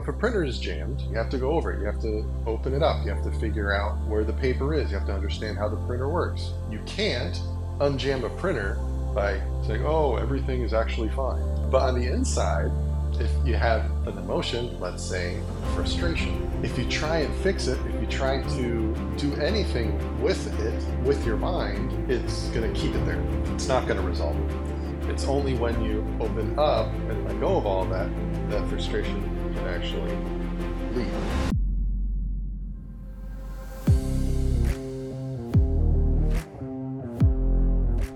if a printer is jammed, you have to go over it. You have to open it up. You have to figure out where the paper is. You have to understand how the printer works. You can't unjam a printer by saying, oh, everything is actually fine. But on the inside, if you have an emotion, let's say frustration, if you try and fix it, if you try to do anything with it, with your mind, it's going to keep it there. It's not going to resolve it. It's only when you open up and let go of all that, that frustration can actually leave.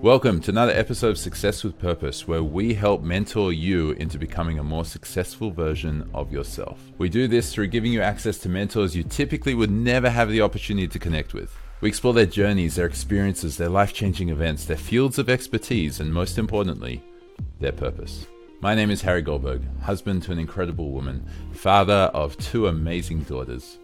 Welcome to another episode of Success with Purpose, where we help mentor you into becoming a more successful version of yourself. We do this through giving you access to mentors you typically would never have the opportunity to connect with. We explore their journeys, their experiences, their life changing events, their fields of expertise, and most importantly, their purpose. My name is Harry Goldberg, husband to an incredible woman, father of two amazing daughters,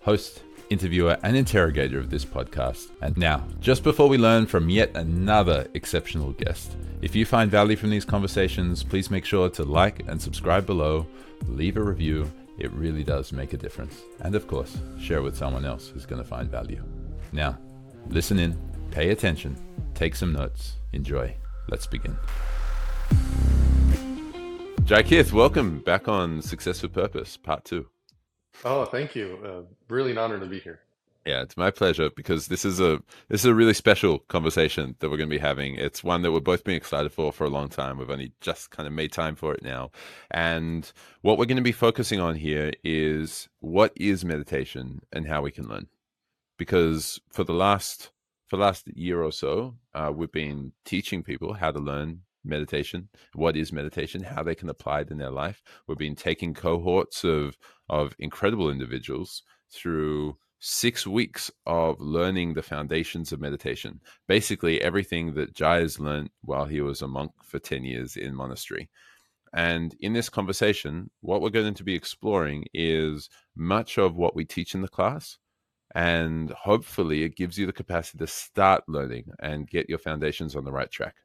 host interviewer, and interrogator of this podcast. And now, just before we learn from yet another exceptional guest, if you find value from these conversations, please make sure to like and subscribe below, leave a review. It really does make a difference. And of course, share with someone else who's going to find value. Now, listen in, pay attention, take some notes, enjoy. Let's begin. Jai Kith, welcome back on Success with Purpose, part two. Oh, thank you. Uh, really an honor to be here. Yeah, it's my pleasure because this is a this is a really special conversation that we're going to be having. It's one that we're both been excited for for a long time. We've only just kind of made time for it now. And what we're going to be focusing on here is what is meditation and how we can learn. Because for the last for the last year or so, uh, we've been teaching people how to learn meditation, what is meditation, how they can apply it in their life. We've been taking cohorts of of incredible individuals through six weeks of learning the foundations of meditation. Basically, everything that Jai has learned while he was a monk for 10 years in monastery. And in this conversation, what we're going to be exploring is much of what we teach in the class. And hopefully, it gives you the capacity to start learning and get your foundations on the right track.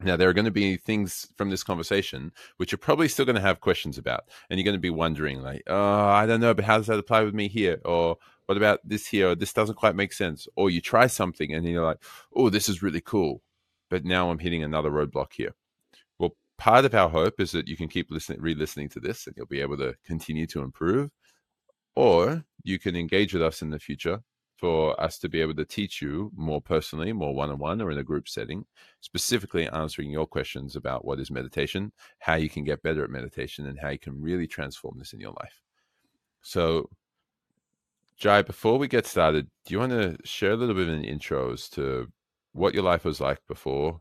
Now, there are going to be things from this conversation which you're probably still going to have questions about. And you're going to be wondering, like, oh, I don't know, but how does that apply with me here? Or what about this here? Or this doesn't quite make sense. Or you try something and you're like, oh, this is really cool. But now I'm hitting another roadblock here. Well, part of our hope is that you can keep listening, re listening to this and you'll be able to continue to improve. Or you can engage with us in the future for us to be able to teach you more personally, more one on one or in a group setting, specifically answering your questions about what is meditation, how you can get better at meditation, and how you can really transform this in your life. So, Jai, before we get started, do you want to share a little bit of an intro as to what your life was like before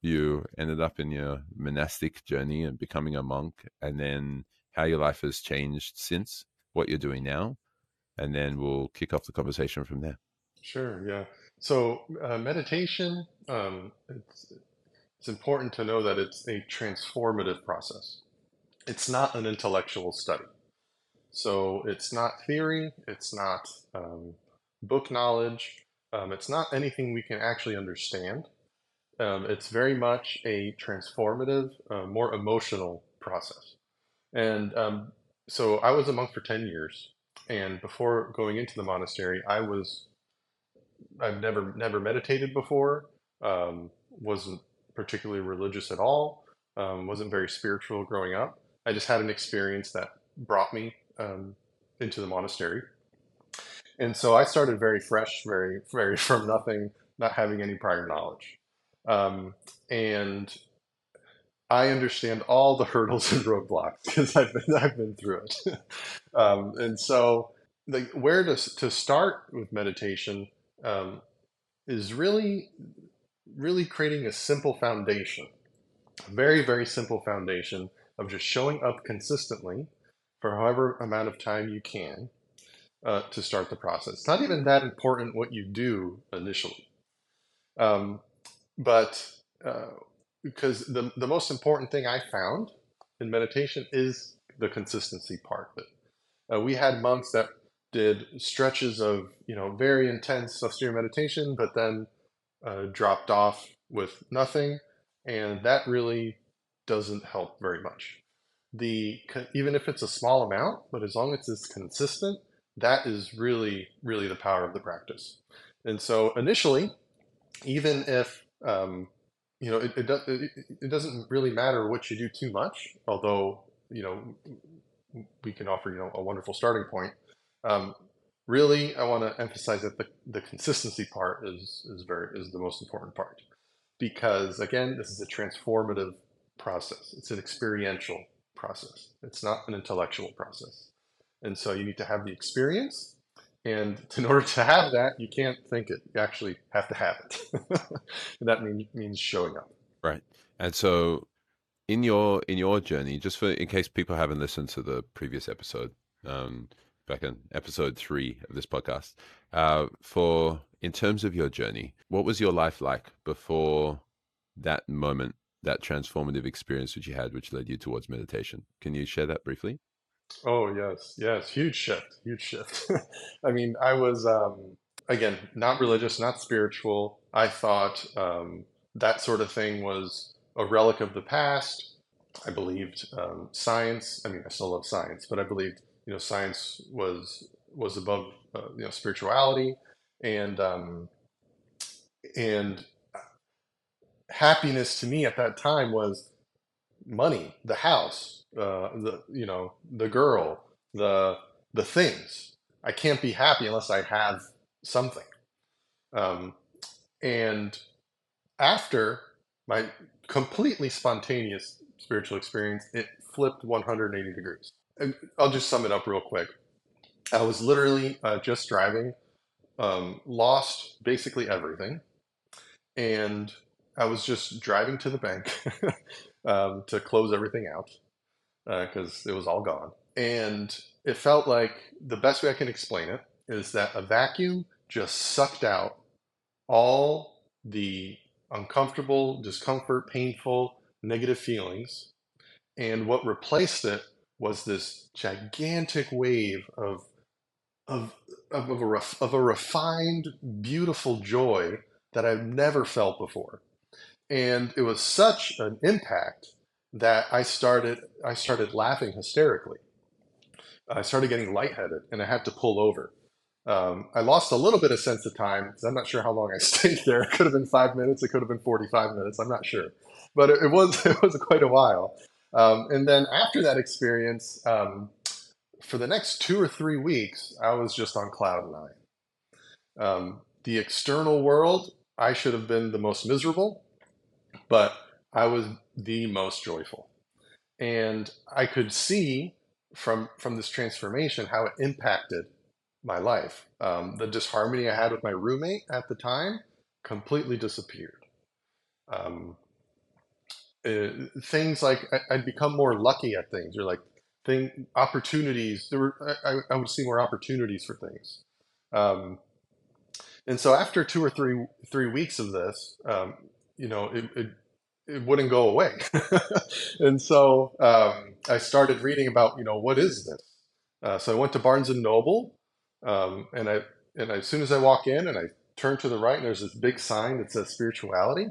you ended up in your monastic journey and becoming a monk, and then how your life has changed since, what you're doing now, and then we'll kick off the conversation from there. Sure. Yeah. So uh, meditation, um, it's it's important to know that it's a transformative process. It's not an intellectual study. So it's not theory. It's not um, book knowledge. Um, it's not anything we can actually understand. Um, it's very much a transformative, uh, more emotional process. And um, so I was a monk for 10 years. And before going into the monastery, I was I've never never meditated before. Um, wasn't particularly religious at all. Um, wasn't very spiritual growing up. I just had an experience that brought me um, into the monastery, and so I started very fresh, very very from nothing, not having any prior knowledge. Um, and I understand all the hurdles and roadblocks because I've been I've been through it, um, and so where to to start with meditation um, is really really creating a simple foundation, a very very simple foundation of just showing up consistently for however amount of time you can uh, to start the process. It's not even that important what you do initially, um, but uh, because the, the most important thing I found in meditation is the consistency part of it. Uh, we had monks that did stretches of you know very intense austere meditation, but then uh, dropped off with nothing, and that really doesn't help very much. the even if it's a small amount, but as long as it's consistent, that is really really the power of the practice. And so initially, even if um, you know it, it, it, it doesn't really matter what you do too much, although you know we can offer you know a wonderful starting point. Um, really, I want to emphasize that the, the consistency part is is very is the most important part because again, this is a transformative process. It's an experiential process. It's not an intellectual process. And so you need to have the experience. And in order to have that, you can't think it. You actually have to have it. and that mean, means showing up. Right. And so in your in your journey, just for in case people haven't listened to the previous episode, um, back in episode three of this podcast, uh, for in terms of your journey, what was your life like before that moment that transformative experience which you had, which led you towards meditation. Can you share that briefly? Oh yes, yes, huge shift, huge shift. I mean, I was um, again not religious, not spiritual. I thought um, that sort of thing was a relic of the past. I believed um, science. I mean, I still love science, but I believed you know science was was above uh, you know spirituality, and um, and happiness to me at that time was money, the house, uh, the you know the girl, the the things. I can't be happy unless I have something. Um, and after my completely spontaneous spiritual experience, it flipped 180 degrees. And I'll just sum it up real quick. I was literally uh, just driving, um, lost basically everything, and I was just driving to the bank um, to close everything out because uh, it was all gone. And it felt like the best way I can explain it is that a vacuum just sucked out all the uncomfortable, discomfort, painful, negative feelings. And what replaced it was this gigantic wave of, of, of, of, a, of a refined, beautiful joy that I've never felt before and it was such an impact that I started I started laughing hysterically. I started getting lightheaded, and I had to pull over. Um, I lost a little bit of sense of time because I'm not sure how long I stayed there. It could have been five minutes. It could have been 45 minutes. I'm not sure, but it, it was it was quite a while. Um, and then after that experience, um, for the next two or three weeks, I was just on cloud nine. Um, the external world, I should have been the most miserable but I was the most joyful. And I could see from from this transformation how it impacted my life. Um, the disharmony I had with my roommate at the time completely disappeared. Um, uh, things like I, would become more lucky at things, or like thing opportunities. There were I, I would see more opportunities for things. Um, and so after two or three three weeks of this, um, you know, it, it, it wouldn't go away. and so um, I started reading about, you know, what is this? Uh, so I went to Barnes and Noble, um, and I and as soon as I walk in and I turn to the right, and there's this big sign that says spirituality.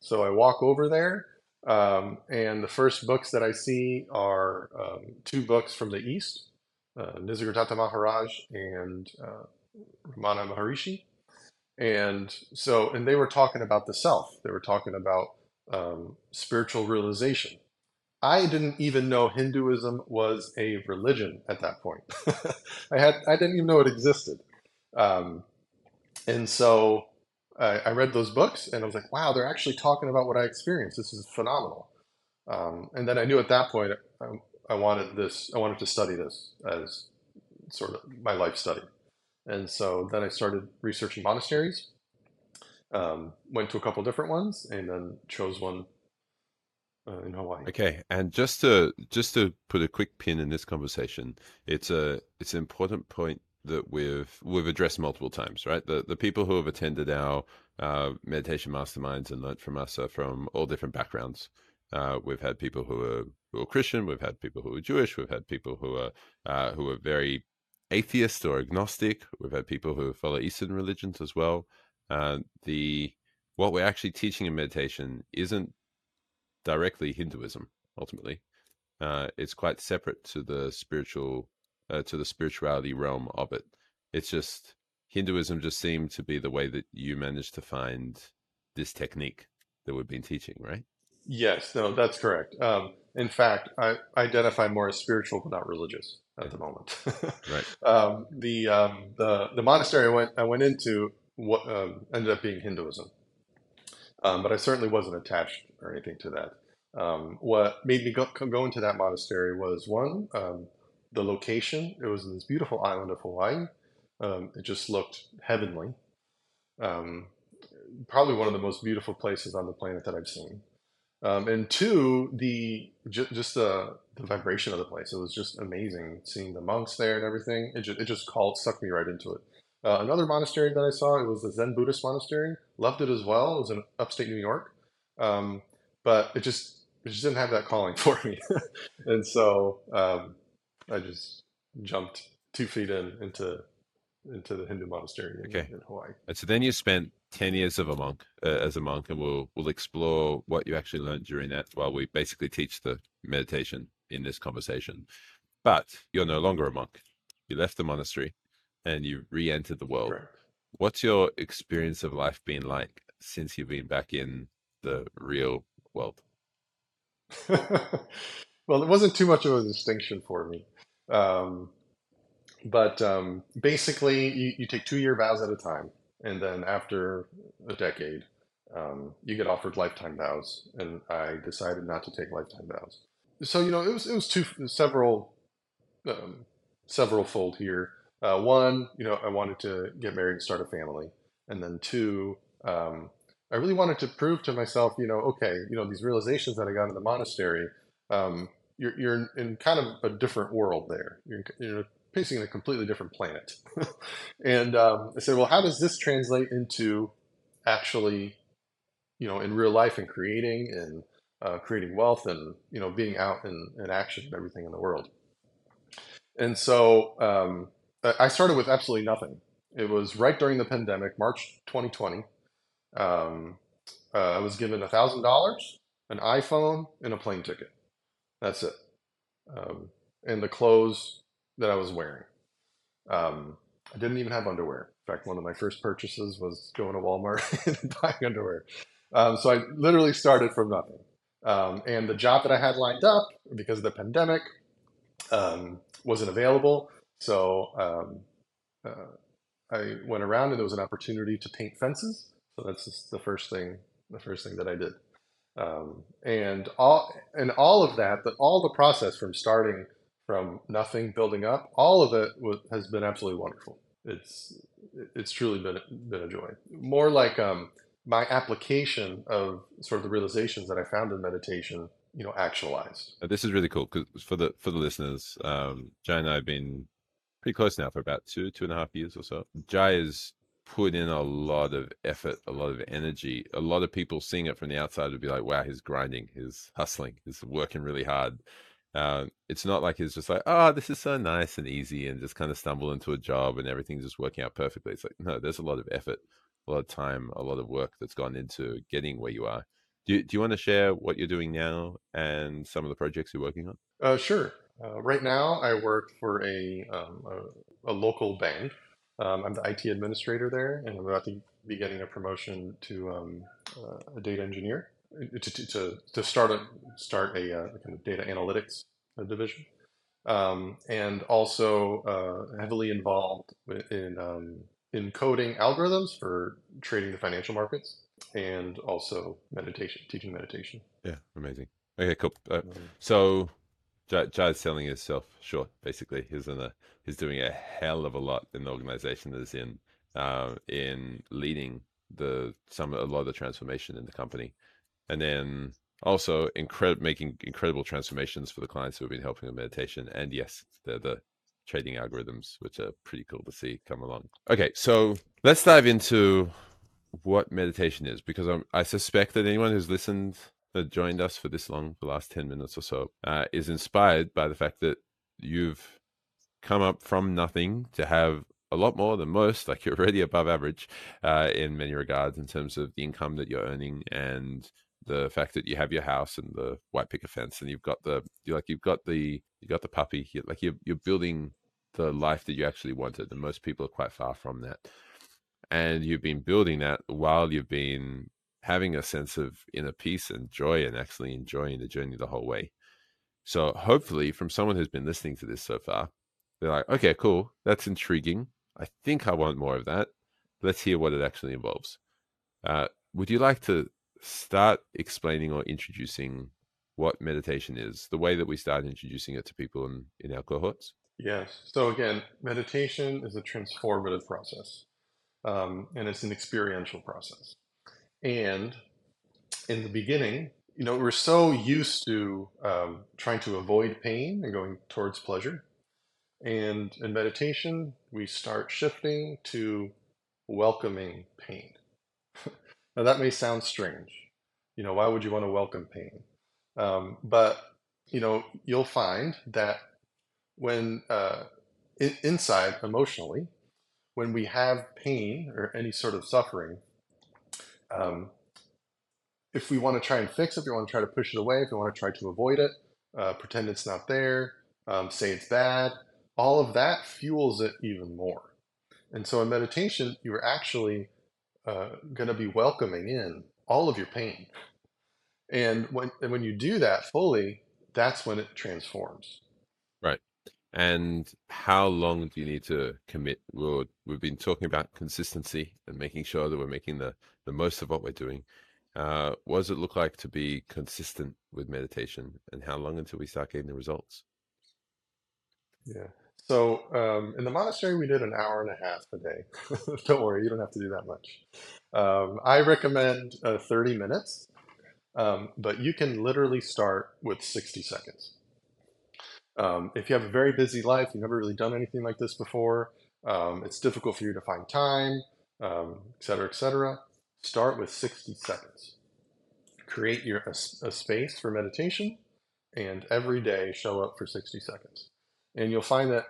So I walk over there, um, and the first books that I see are um, two books from the East, uh, Nisargadatta Maharaj and uh, Ramana Maharishi. And so, and they were talking about the self. They were talking about um, spiritual realization. I didn't even know Hinduism was a religion at that point. I had I didn't even know it existed, um, and so I, I, read those books and I was like, wow, they're actually talking about what I experienced. This is phenomenal. Um, and then I knew at that point I, I wanted this. I wanted to study this as sort of my life study. And so then I started researching monasteries um, went to a couple different ones and then chose one uh, in Hawaii. Okay, and just to just to put a quick pin in this conversation, it's a it's an important point that we've we've addressed multiple times, right? The the people who have attended our uh, meditation masterminds and learned from us are from all different backgrounds. Uh, we've had people who are who are Christian, we've had people who are Jewish, we've had people who are uh, who are very atheist or agnostic. We've had people who follow Eastern religions as well uh, the what we're actually teaching in meditation isn't directly Hinduism ultimately. uh, it's quite separate to the spiritual uh, to the spirituality realm of it. It's just Hinduism just seemed to be the way that you managed to find this technique that we've been teaching, right? Yes, no, that's correct. Um, in fact, I identify more as spiritual but not religious at the moment. right. Um, the um, the the monastery I went I went into what um, ended up being Hinduism, um, but I certainly wasn't attached or anything to that. Um, what made me go, go into that monastery was one um, the location. It was in this beautiful island of Hawaii. it just looked heavenly. probably one of the most beautiful places on the planet that I've seen. Um, and two, the just, just the, the vibration of the place. It was just amazing seeing the monks there and everything. It just, it just called, sucked me right into it. Uh, another monastery that I saw, it was the Zen Buddhist monastery. Loved it as well. It was in upstate New York, um, but it just it just didn't have that calling for me, and so um, I just jumped two feet in into into the Hindu monastery in, okay. in Hawaii. And so then you spent ten years of a monk uh, as a monk, and we'll we'll explore what you actually learned during that while we basically teach the meditation in this conversation. But you're no longer a monk. You left the monastery, and you re-entered the world. Correct. What's your experience of life been like since you've been back in the real world? well, it wasn't too much of a distinction for me. Um, but um, basically, you, you take two year vows at a time. And then after a decade, um, you get offered lifetime vows. And I decided not to take lifetime vows. So, you know, it was, it was two, several, um, several fold here. Uh, one, you know, I wanted to get married and start a family. And then two, um, I really wanted to prove to myself, you know, okay, you know, these realizations that I got in the monastery, um, you're, you're in kind of a different world there. You're, you're facing a completely different planet. and um, I said, well, how does this translate into actually, you know, in real life and creating and uh, creating wealth and, you know, being out in, in action and everything in the world? And so um, I started with absolutely nothing. It was right during the pandemic, March 2020. Um, uh, I was given $1,000, an iPhone, and a plane ticket. That's it. Um, and the clothes that I was wearing. Um, I didn't even have underwear. In fact, one of my first purchases was going to Walmart and buying underwear. Um, so I literally started from nothing. Um, and the job that I had lined up because of the pandemic um, wasn't available. So um, uh, I went around and there was an opportunity to paint fences. So that's the first thing, the first thing that I did. Um, and all and all of that, that all the process from starting from nothing building up. All of it has been absolutely wonderful. It's it's truly been been a joy. More like um, my application of sort of the realizations that I found in meditation, you know, actualized. This is really cool because for the for the listeners, um, Jai and I have been pretty close now for about two two and a half years or so. Jai has put in a lot of effort, a lot of energy. A lot of people seeing it from the outside would be like, "Wow, he's grinding, he's hustling, he's working really hard." Uh, it's not like he's just like, oh, this is so nice and easy, and just kind of stumble into a job and everything's just working out perfectly. It's like, no, there's a lot of effort, a lot of time, a lot of work that's gone into getting where you are. Do do you want to share what you're doing now and some of the projects you're working on? Uh, sure. Uh, right now, I work for a, um, a, a, local bank. Um, I'm the IT administrator there, and I'm about to be getting a promotion to um, uh, a data engineer to, to, to start a start a, uh, kind of data analytics uh, division, um, and also uh, heavily involved in um, in coding algorithms for trading the financial markets, and also meditation, teaching meditation. Yeah, amazing. Okay, cool. Uh, Jai's selling himself short. Basically, he's in a he's doing a hell of a lot in the organization that is in uh, in leading the some a lot of the transformation in the company and then also incredible making incredible transformations for the clients who have been helping with meditation. And yes, they're the trading algorithms, which are pretty cool to see come along. Okay, so let's dive into what meditation is, because I'm, i suspect that anyone who's listened, that joined us for this long, the last 10 minutes or so, uh, is inspired by the fact that you've come up from nothing to have a lot more than most, like you're already above average uh, in many regards in terms of the income that you're earning and the fact that you have your house and the white picket fence, and you've got the you like you've got the you got the puppy. you like you're you're building the life that you actually wanted, and most people are quite far from that. And you've been building that while you've been having a sense of inner peace and joy, and actually enjoying the journey the whole way. So hopefully, from someone who's been listening to this so far, they're like, okay, cool, that's intriguing. I think I want more of that. Let's hear what it actually involves. Uh, would you like to start explaining or introducing what meditation is, the way that we start introducing it to people in, in our cohorts? Yes. So again, meditation is a transformative process, um, and it's an experiential process. And in the beginning, you know, we're so used to um, trying to avoid pain and going towards pleasure. And in meditation, we start shifting to welcoming pain. now, that may sound strange. You know, why would you want to welcome pain? Um, but, you know, you'll find that when uh, in, inside emotionally, when we have pain or any sort of suffering, um, if we want to try and fix it, if we want to try to push it away, if we want to try to avoid it, uh, pretend it's not there, um, say it's bad, all of that fuels it even more. And so in meditation, you're actually uh, going to be welcoming in all of your pain. And when, and when you do that fully, that's when it transforms. Right. And how long do you need to commit? we we've been talking about consistency and making sure that we're making the, the most of what we're doing. Uh, what does it look like to be consistent with meditation, and how long until we start getting the results? Yeah. So um, in the monastery, we did an hour and a half a day. don't worry, you don't have to do that much. Um, I recommend uh, 30 minutes, um, but you can literally start with 60 seconds. Um, if you have a very busy life, you've never really done anything like this before, um, it's difficult for you to find time, um, et cetera, et cetera. Start with 60 seconds. Create your a, a space for meditation, and every day show up for 60 seconds. And you'll find that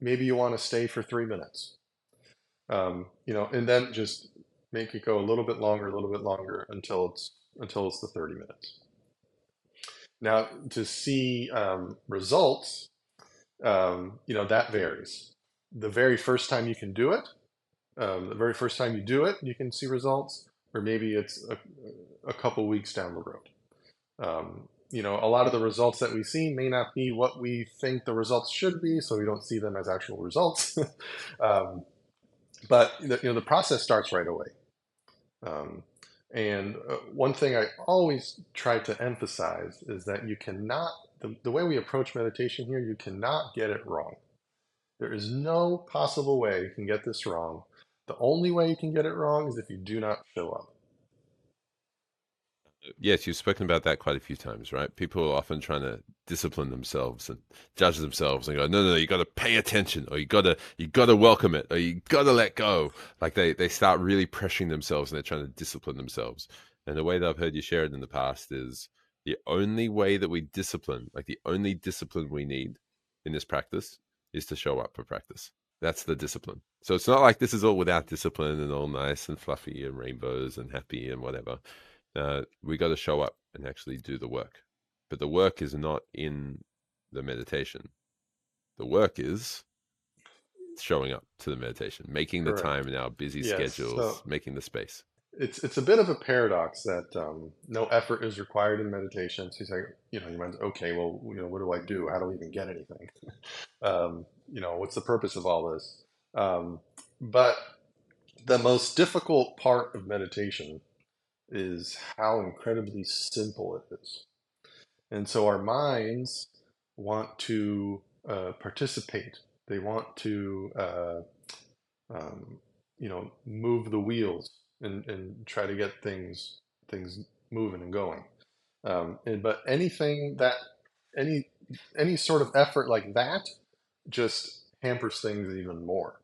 maybe you want to stay for three minutes. Um, you know, and then just make it go a little bit longer, a little bit longer until it's until it's the 30 minutes. Now, to see um, results, um, you know, that varies. The very first time you can do it, um, the very first time you do it, you can see results, or maybe it's a, a couple weeks down the road. Um, you know, a lot of the results that we see may not be what we think the results should be, so we don't see them as actual results. um, but the, you know, the process starts right away. Um, and uh, one thing I always try to emphasize is that you cannot, the, the way we approach meditation here, you cannot get it wrong. There is no possible way you can get this wrong. The only way you can get it wrong is if you do not show up. Yes, you've spoken about that quite a few times, right? People are often trying to discipline themselves and judge themselves and go, no, no, no, you got to pay attention, or you got to, you got to welcome it, or you got to let go. Like they, they start really pressuring themselves and they're trying to discipline themselves. And the way that I've heard you share it in the past is the only way that we discipline, like the only discipline we need in this practice, is to show up for practice. That's the discipline. So it's not like this is all without discipline and all nice and fluffy and rainbows and happy and whatever uh, we got to show up and actually do the work. But the work is not in the meditation. The work is showing up to the meditation, making Correct. the time in our busy yes, schedules, so making the space. It's it's a bit of a paradox that um, no effort is required in meditation. So you say, you know, you might okay, well, you know, what do I do? How do I even get anything? um, you know, what's the purpose of all this? Um, but the most difficult part of meditation is how incredibly simple it is. And so our minds want to uh, participate. They want to, uh, um, you know, move the wheels and, and try to get things things moving and going. Um, and, but anything that any any sort of effort like that just hampers things even more.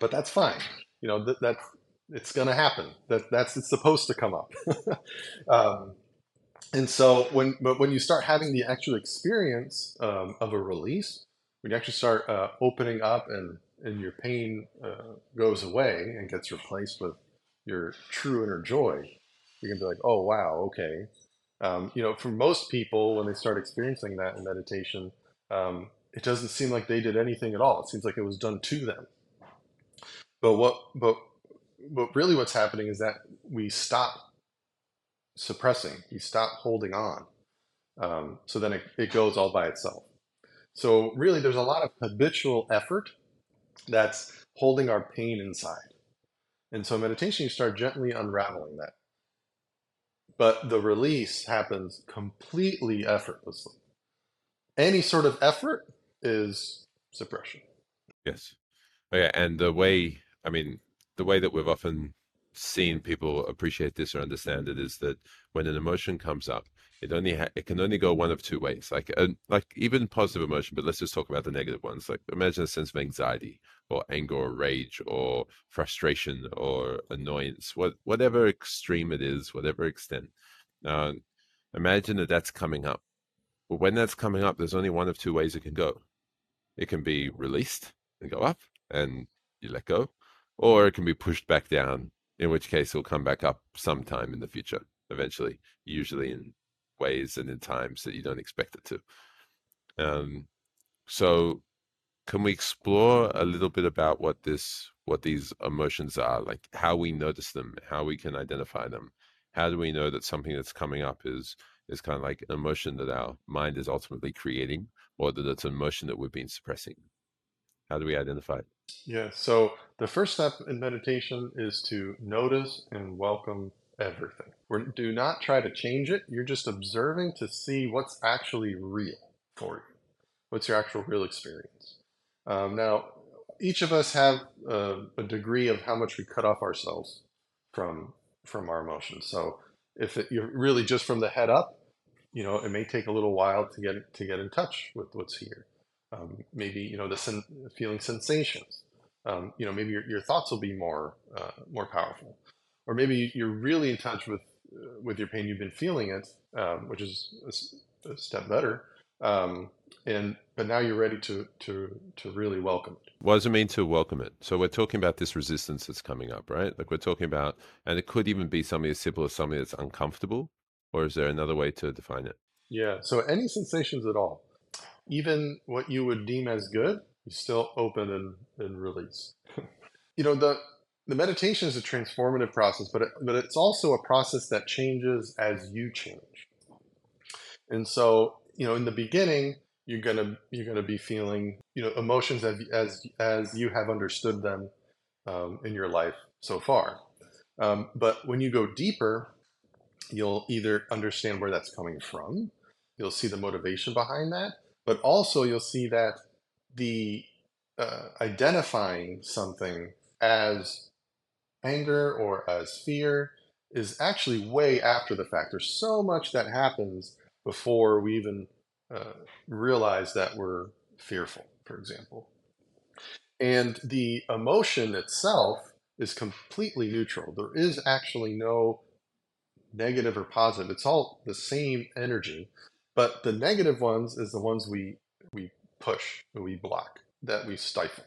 But that's fine. You know that that's it's going to happen. That that's it's supposed to come up. um, and so when but when you start having the actual experience um, of a release, when you actually start uh, opening up and and your pain uh, goes away and gets replaced with your true inner joy, you're gonna be like, oh wow, okay. Um, you know, for most people, when they start experiencing that in meditation, um, it doesn't seem like they did anything at all. It seems like it was done to them. But what, but, but really, what's happening is that we stop suppressing, we stop holding on. Um, so then it, it goes all by itself. So really, there's a lot of habitual effort that's holding our pain inside. And so meditation, you start gently unraveling that. But the release happens completely effortlessly. Any sort of effort is suppression. Yes. Oh, okay. And the way, I mean, the way that we've often seen people appreciate this or understand it is that when an emotion comes up, it only ha- it can only go one of two ways. Like uh, like even positive emotion, but let's just talk about the negative ones. Like imagine a sense of anxiety or anger or rage or frustration or annoyance, what whatever extreme it is, whatever extent. Uh, imagine that that's coming up. But when that's coming up, there's only one of two ways it can go. It can be released and go up, and you let go, or it can be pushed back down. In which case, it'll come back up sometime in the future, eventually, usually in ways and in times that you don't expect it to. Um, so, can we explore a little bit about what this, what these emotions are, like how we notice them, how we can identify them? How do we know that something that's coming up is is kind of like an emotion that our mind is ultimately creating, or that it's an emotion that we've been suppressing? How do we identify it? Yeah. So the first step in meditation is to notice and welcome everything. We're, do not try to change it. You're just observing to see what's actually real for you. What's your actual real experience? Um, now, each of us have a, a, degree of how much we cut off ourselves from from our emotions. So if it, you're really just from the head up, you know, it may take a little while to get to get in touch with what's here. Um, maybe you know the sen- feeling sensations. Um, you know, maybe your, your thoughts will be more uh, more powerful or maybe you're really in touch with uh, with your pain. You've been feeling it, um, which is a, a step better. Um, and but now you're ready to to to really welcome it. What does it mean to welcome it? So we're talking about this resistance that's coming up, right? Like we're talking about, and it could even be something as simple as something that's uncomfortable, or is there another way to define it? Yeah. So any sensations at all, even what you would deem as good, you still open and, and release. you know the the meditation is a transformative process, but it, but it's also a process that changes as you change. And so, you know, in the beginning, you're gonna you're gonna be feeling, you know, emotions as as as you have understood them um, in your life so far. Um, but when you go deeper, you'll either understand where that's coming from, you'll see the motivation behind that, but also you'll see that the uh, identifying something as anger or as fear is actually way after the fact. There's so much that happens before we even uh, realize that we're fearful, for example. And the emotion itself is completely neutral. There is actually no negative or positive. It's all the same energy. But the negative ones is the ones we we push, we block, that we stifle.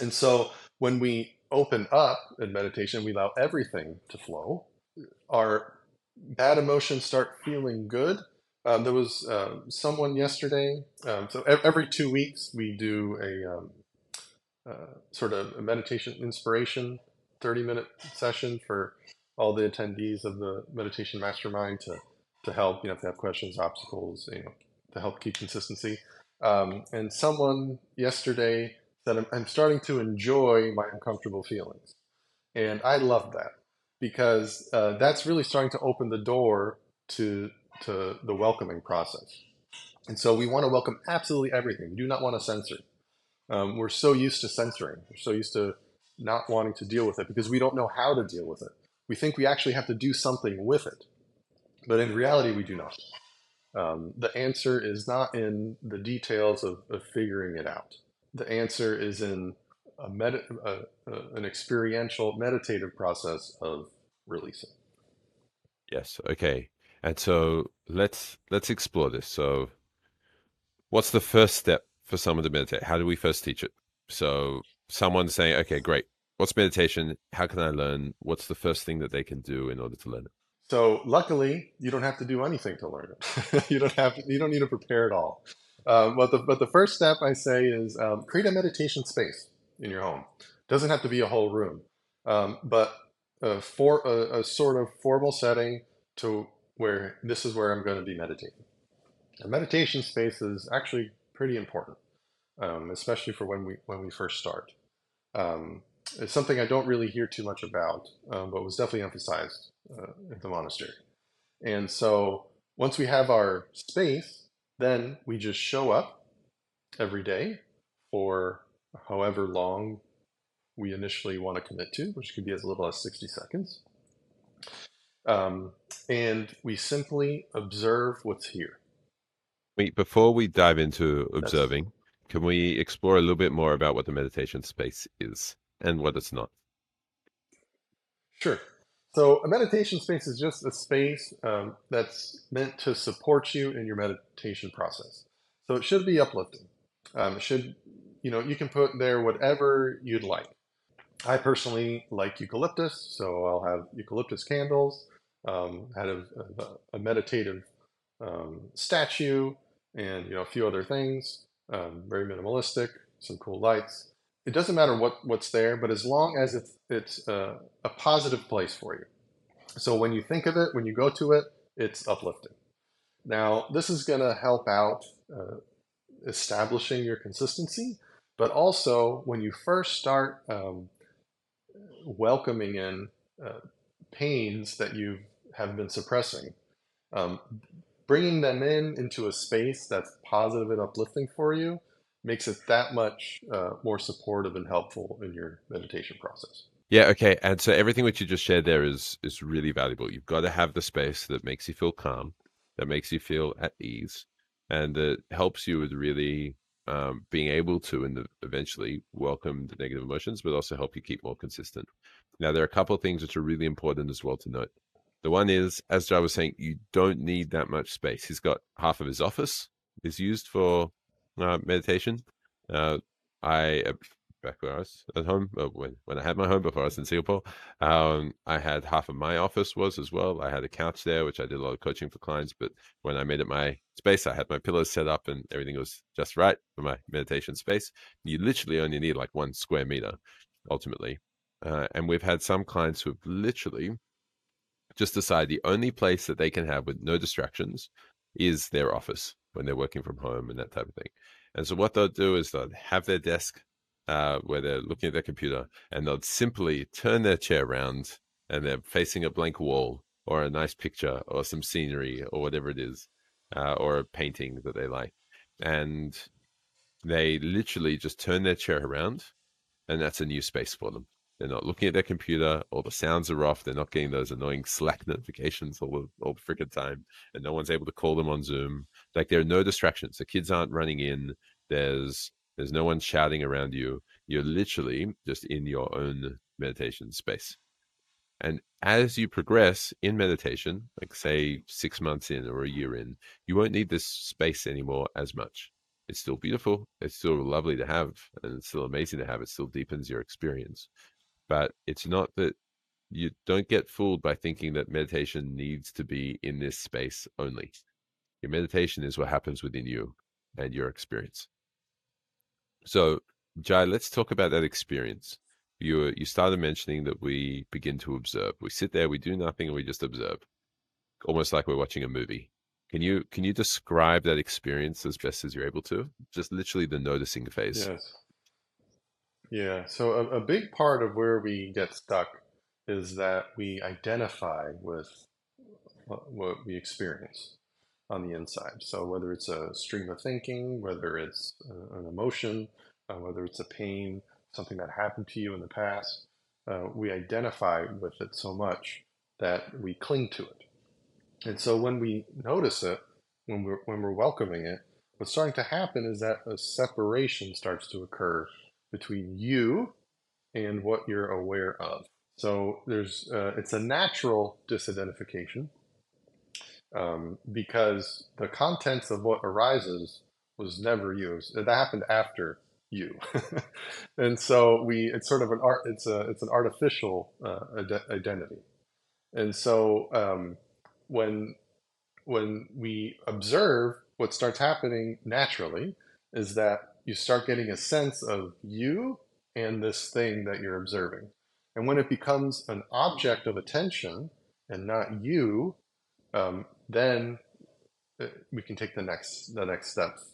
And so when we open up in meditation, we allow everything to flow. Our bad emotions start feeling good. Um, there was uh, someone yesterday. Um, so every two weeks we do a um, uh, sort of a meditation inspiration, thirty minute session for all the attendees of the meditation mastermind to to help. You know, if they have questions, obstacles, you know, to help keep consistency. Um, and someone yesterday that I'm, I'm starting to enjoy my uncomfortable feelings. And I love that because uh, that's really starting to open the door to, to the welcoming process. And so we want to welcome absolutely everything. We do not want to censor. Um, we're so used to censoring. We're so used to not wanting to deal with it because we don't know how to deal with it. We think we actually have to do something with it. But in reality, we do not. Um, the answer is not in the details of, of figuring it out the answer is in a med- a, a, an experiential meditative process of releasing. Yes. Okay. And so let's let's explore this. So, what's the first step for someone to meditate? How do we first teach it? So, someone saying, "Okay, great. What's meditation? How can I learn? What's the first thing that they can do in order to learn it?" So luckily, you don't have to do anything to learn it. you don't have to, you don't need to prepare at all. Um, but the but the first step I say is um, create a meditation space in your home. Doesn't have to be a whole room, um, but uh, for a, a, sort of formal setting to where this is where I'm going to be meditating. A meditation space is actually pretty important, um, especially for when we when we first start. Um, it's something I don't really hear too much about, um, but was definitely emphasized uh, at the monastery. And so once we have our space, then we just show up every day for however long we initially want to commit to, which could be as little as 60 seconds. Um, and we simply observe what's here. Wait, before we dive into observing, That's... can we explore a little bit more about what the meditation space is and what it's not? Sure. So, a meditation space is just a space um, that's meant to support you in your meditation process. So, it should be uplifting. Um, should, you know, you can put there whatever you'd like. I personally like eucalyptus, so I'll have eucalyptus candles. Um, had a, a, a meditative um, statue, and you know a few other things. Um, very minimalistic, some cool lights. It doesn't matter what what's there, but as long as it's it's a, a positive place for you. So when you think of it, when you go to it, it's uplifting. Now this is going to help out uh, establishing your consistency, but also when you first start um, welcoming in uh, pains that you have been suppressing, um, bringing them in into a space that's positive and uplifting for you makes it that much uh, more supportive and helpful in your meditation process. Yeah, okay. And so everything which you just shared there is is really valuable. You've got to have the space that makes you feel calm, that makes you feel at ease, and that helps you with really um, being able to and eventually welcome the negative emotions, but also help you keep more consistent. Now, there are a couple of things which are really important as well to note. The one is, as Jai was saying, you don't need that much space. He's got half of his office is used for uh, meditation. Uh, I uh, back when I was at home, uh, when when I had my home before I was in Singapore, um, I had half of my office was as well. I had a couch there, which I did a lot of coaching for clients. But when I made it my space, I had my pillows set up and everything was just right for my meditation space. You literally only need like one square meter, ultimately. Uh, and we've had some clients who have literally just decide the only place that they can have with no distractions is their office when they're working from home and that type of thing. And so what they'll do is they'll have their desk uh, where they're looking at their computer and they'll simply turn their chair around and they're facing a blank wall or a nice picture or some scenery or whatever it is uh, or a painting that they like. And they literally just turn their chair around and that's a new space for them. They're not looking at their computer. All the sounds are off. They're not getting those annoying Slack notifications all the all the freaking time, and no one's able to call them on Zoom. Like there are no distractions. The kids aren't running in. There's there's no one shouting around you. You're literally just in your own meditation space. And as you progress in meditation, like say six months in or a year in, you won't need this space anymore as much. It's still beautiful. It's still lovely to have, and it's still amazing to have. It still deepens your experience but it's not that you don't get fooled by thinking that meditation needs to be in this space only. Your meditation is what happens within you and your experience. So, Jai, let's talk about that experience. You you started mentioning that we begin to observe. We sit there, we do nothing, and we just observe, almost like we're watching a movie. Can you can you describe that experience as best as you're able to? Just literally the noticing phase. Yes. Yeah, so a, a big part of where we get stuck is that we identify with what, what we experience on the inside. So whether it's a stream of thinking, whether it's a, an emotion, uh, whether it's a pain, something that happened to you in the past, uh, we identify with it so much that we cling to it. And so when we notice it, when we're, when we're welcoming it, what's starting to happen is that a separation starts to occur between you and what you're aware of. So there's uh, it's a natural disidentification um, because the contents of what arises was never you. That happened after you, and so we it's sort of an art. It's a it's an artificial uh, identity. And so um, when when we observe, what starts happening naturally is that you start getting a sense of you and this thing that you're observing. And when it becomes an object of attention and not you, um, then uh, we can take the next the next steps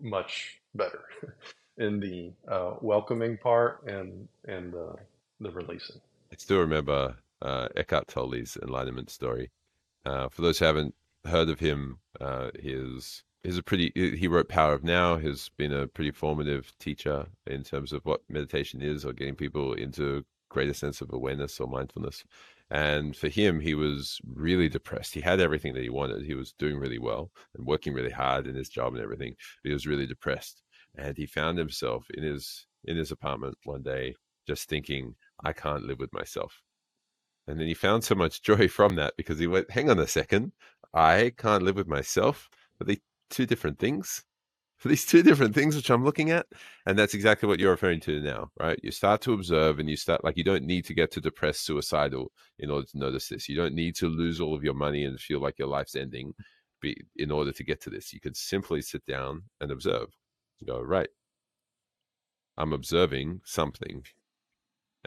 much better in the uh, welcoming part and and the the releasing. I still remember uh, Eckhart Tolle's enlightenment story. Uh, for those who haven't heard of him, uh, he's he's a pretty he wrote Power of Now. He's been a pretty formative teacher in terms of what meditation is or getting people into a greater sense of awareness or mindfulness. And for him, he was really depressed. He had everything that he wanted. He was doing really well and working really hard in his job and everything. But he was really depressed, and he found himself in his in his apartment one day, just thinking, "I can't live with myself." And then he found so much joy from that because he went, "Hang on a second, I can't live with myself." Are they two different things? these two different things which I'm looking at. And that's exactly what you're referring to now, right? You start to observe and you start like you don't need to get to depressed suicidal in order to notice this. You don't need to lose all of your money and feel like your life's ending be, in order to get to this. You can simply sit down and observe. Go, right. I'm observing something.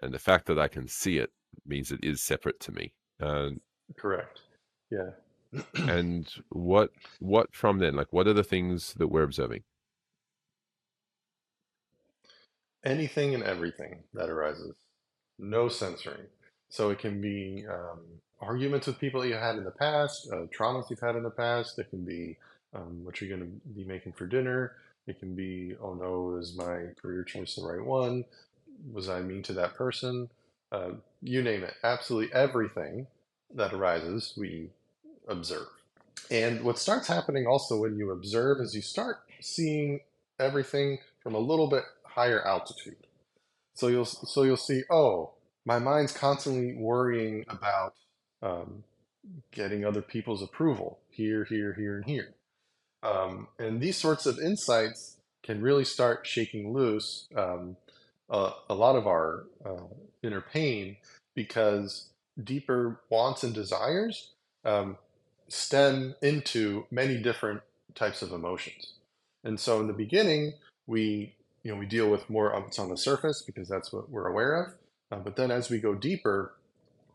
And the fact that I can see it means it is separate to me. Uh, Correct. Yeah and what what from then? Like what are the things that we're observing? Anything and everything that arises. No censoring. So it can be um, arguments with people that you had in the past uh, traumas you've had in the past. It can be um, what you're going to be making for dinner. It can be oh no is my career choice the right one? Was i mean to that person? Uh, you name it. Absolutely everything that arises we observe. And what starts happening also when you observe is you start seeing everything from a little bit higher altitude. So you'll so you'll see, oh, my mind's constantly worrying about um, getting other people's approval here, here, here, and here. Um, and these sorts of insights can really start shaking loose um, a, lot of our uh, inner pain because deeper wants and desires um, stem into many different types of emotions. And so in the beginning, we you know we deal with more of what's on the surface because that's what we're aware of. Uh, but then as we go deeper,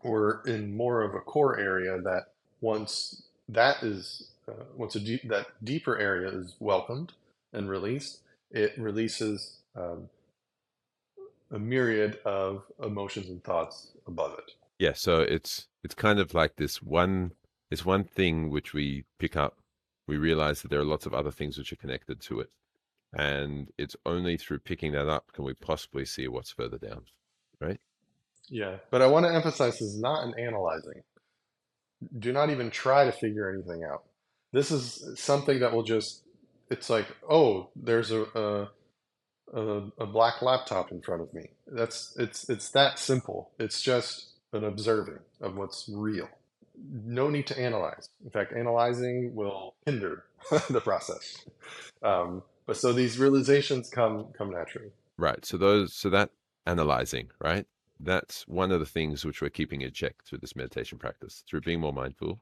we're in more of a core area that once that is uh, once that deeper area is welcomed and released, it releases um, a myriad of emotions and thoughts above it. Yeah, so it's it's kind of like this one is one thing which we pick up. We realize that there are lots of other things which are connected to it. And it's only through picking that up can we possibly see what's further down, right? Yeah. But I want to emphasize this is not an analyzing. Do not even try to figure anything out. This is something that will just, it's like, oh, there's a, a a, a, black laptop in front of me. That's it's it's that simple. It's just an observing of what's real no need to analyze. In fact, analyzing will hinder the process. Um, but so these realizations come come naturally. Right. So those so that analyzing, right? That's one of the things which we're keeping in check through this meditation practice, through being more mindful,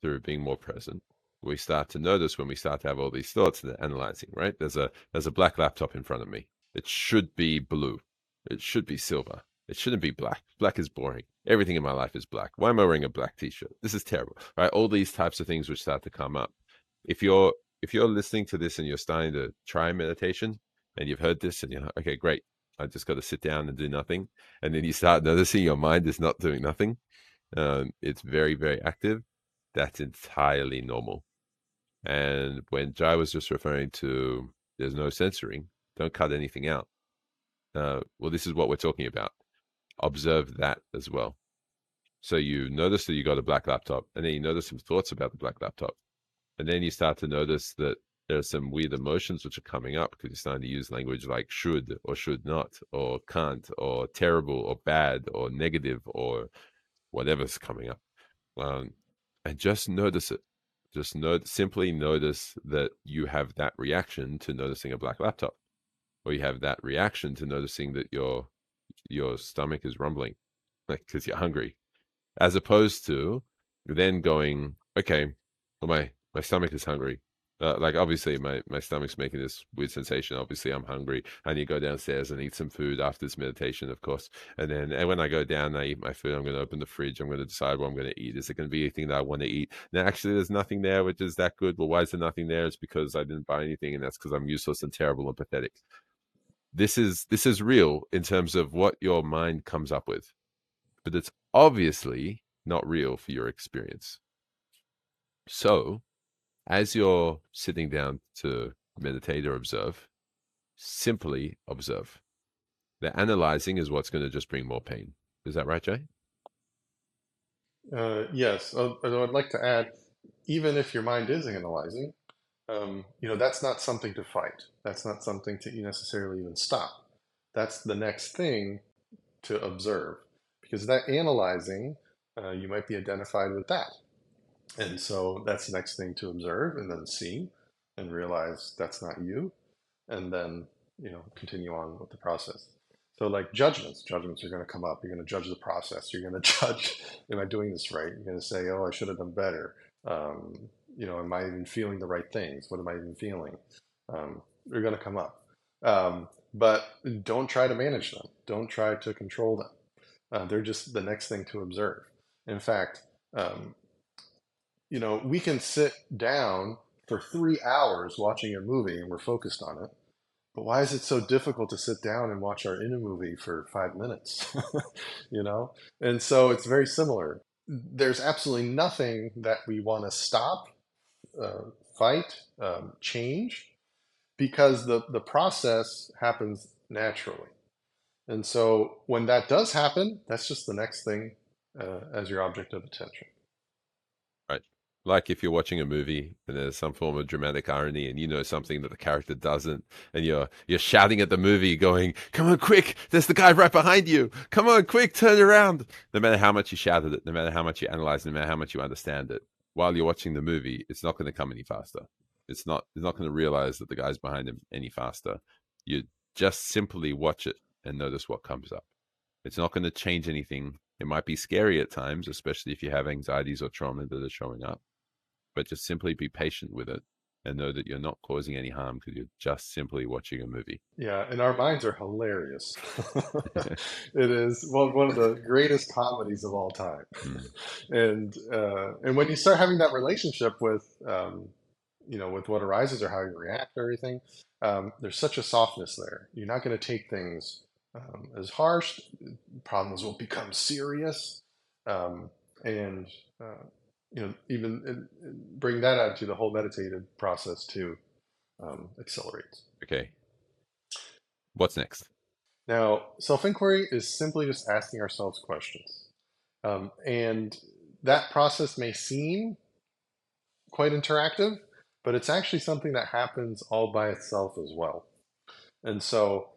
through being more present. We start to notice when we start to have all these thoughts and analyzing, right? There's a there's a black laptop in front of me. It should be blue. It should be silver. It shouldn't be black. Black is boring. Everything in my life is black. Why am I wearing a black t-shirt? This is terrible. Right? All these types of things which start to come up. If you're if you're listening to this and you're starting to try meditation and you've heard this and you're like, okay, great. I just got to sit down and do nothing. And then you start noticing your mind is not doing nothing. Um, it's very, very active. That's entirely normal. And when Jai was just referring to there's no censoring, don't cut anything out. Uh, well, this is what we're talking about observe that as well. So you notice that you got a black laptop, and then you notice some thoughts about the black laptop. And then you start to notice that there are some weird emotions which are coming up because you're starting to use language like should or should not, or can't, or terrible, or bad, or negative, or whatever's coming up. Um, and just notice it. Just note, simply notice that you have that reaction to noticing a black laptop, or you have that reaction to noticing that your your stomach is rumbling, like because you're hungry. as opposed to then going, okay, well, my my stomach is hungry. Uh, like obviously my, my stomach's making this weird sensation. Obviously I'm hungry. Need to go downstairs and eat some food after this meditation, of course. And then and when I go down, I eat my food. I'm going to open the fridge. I'm going to decide what I'm going to eat. Is it going to be anything that I want to eat? Now actually there's nothing there, which is that good. Well, why is there nothing there? It's because I didn't buy anything, and that's because I'm useless and terrible and pathetic. This is this is real in terms of what your mind comes up with, but it's obviously not real for your experience. So as you're sitting down to meditate or observe, simply observe. The analyzing is what's going to just bring more pain. Is that right, Jai? Uh, yes, I'd like to add, even if your mind is analyzing, um, you know, that's not something to fight. That's not something to necessarily even stop. That's the next thing to observe. Because that analyzing, uh, you might be identified with that. And so that's the next thing to observe and then see and realize that's not you. And then, you know, continue on with the process. So like judgments, judgments are going to come up. You're going to judge the process. You're going to judge, am I doing this right? You're going to say, oh, I should have done better. Um, you know, am I even feeling the right things? What am I even feeling? Um, they're going to come up. Um, but don't try to manage them. Don't try to control them. Uh, they're just the next thing to observe. In fact, um, you know, we can sit down for three hours watching a movie and we're focused on it. But why is it so difficult to sit down and watch our inner movie for five minutes? you know? And so it's very similar. There's absolutely nothing that we want to stop, uh, fight, um, change, because the, the process happens naturally. And so when that does happen, that's just the next thing uh, as your object of attention Right. like if you're watching a movie and there's some form of dramatic irony and you know something that the character doesn't and you're you're shouting at the movie going come on quick there's the guy right behind you come on quick turn around no matter how much you shout at it no matter how much you analyze no matter how much you understand it while you're watching the movie it's not going to come any faster. It's not it's not going to realize that the guy's behind him any faster. You just simply watch it and notice what comes up. It's not going to change anything. It might be scary at times especially if you have anxieties or trauma that are showing up but just simply be patient with it and know that you're not causing any harm because you're just simply watching a movie. Yeah, and our minds are hilarious. it is well, one of the greatest comedies of all time. Mm. And uh, and when you start having that relationship with um, you know with what arises or how you react to everything, um, there's such a softness there. You're not going to take things um, as harsh. Problems will become serious, um, and uh, you know, even bring that out to the whole meditative process too um, accelerates. Okay. What's next? Now, self inquiry is simply just asking ourselves questions. Um, and that process may seem quite interactive, but it's actually something that happens all by itself as well. And so,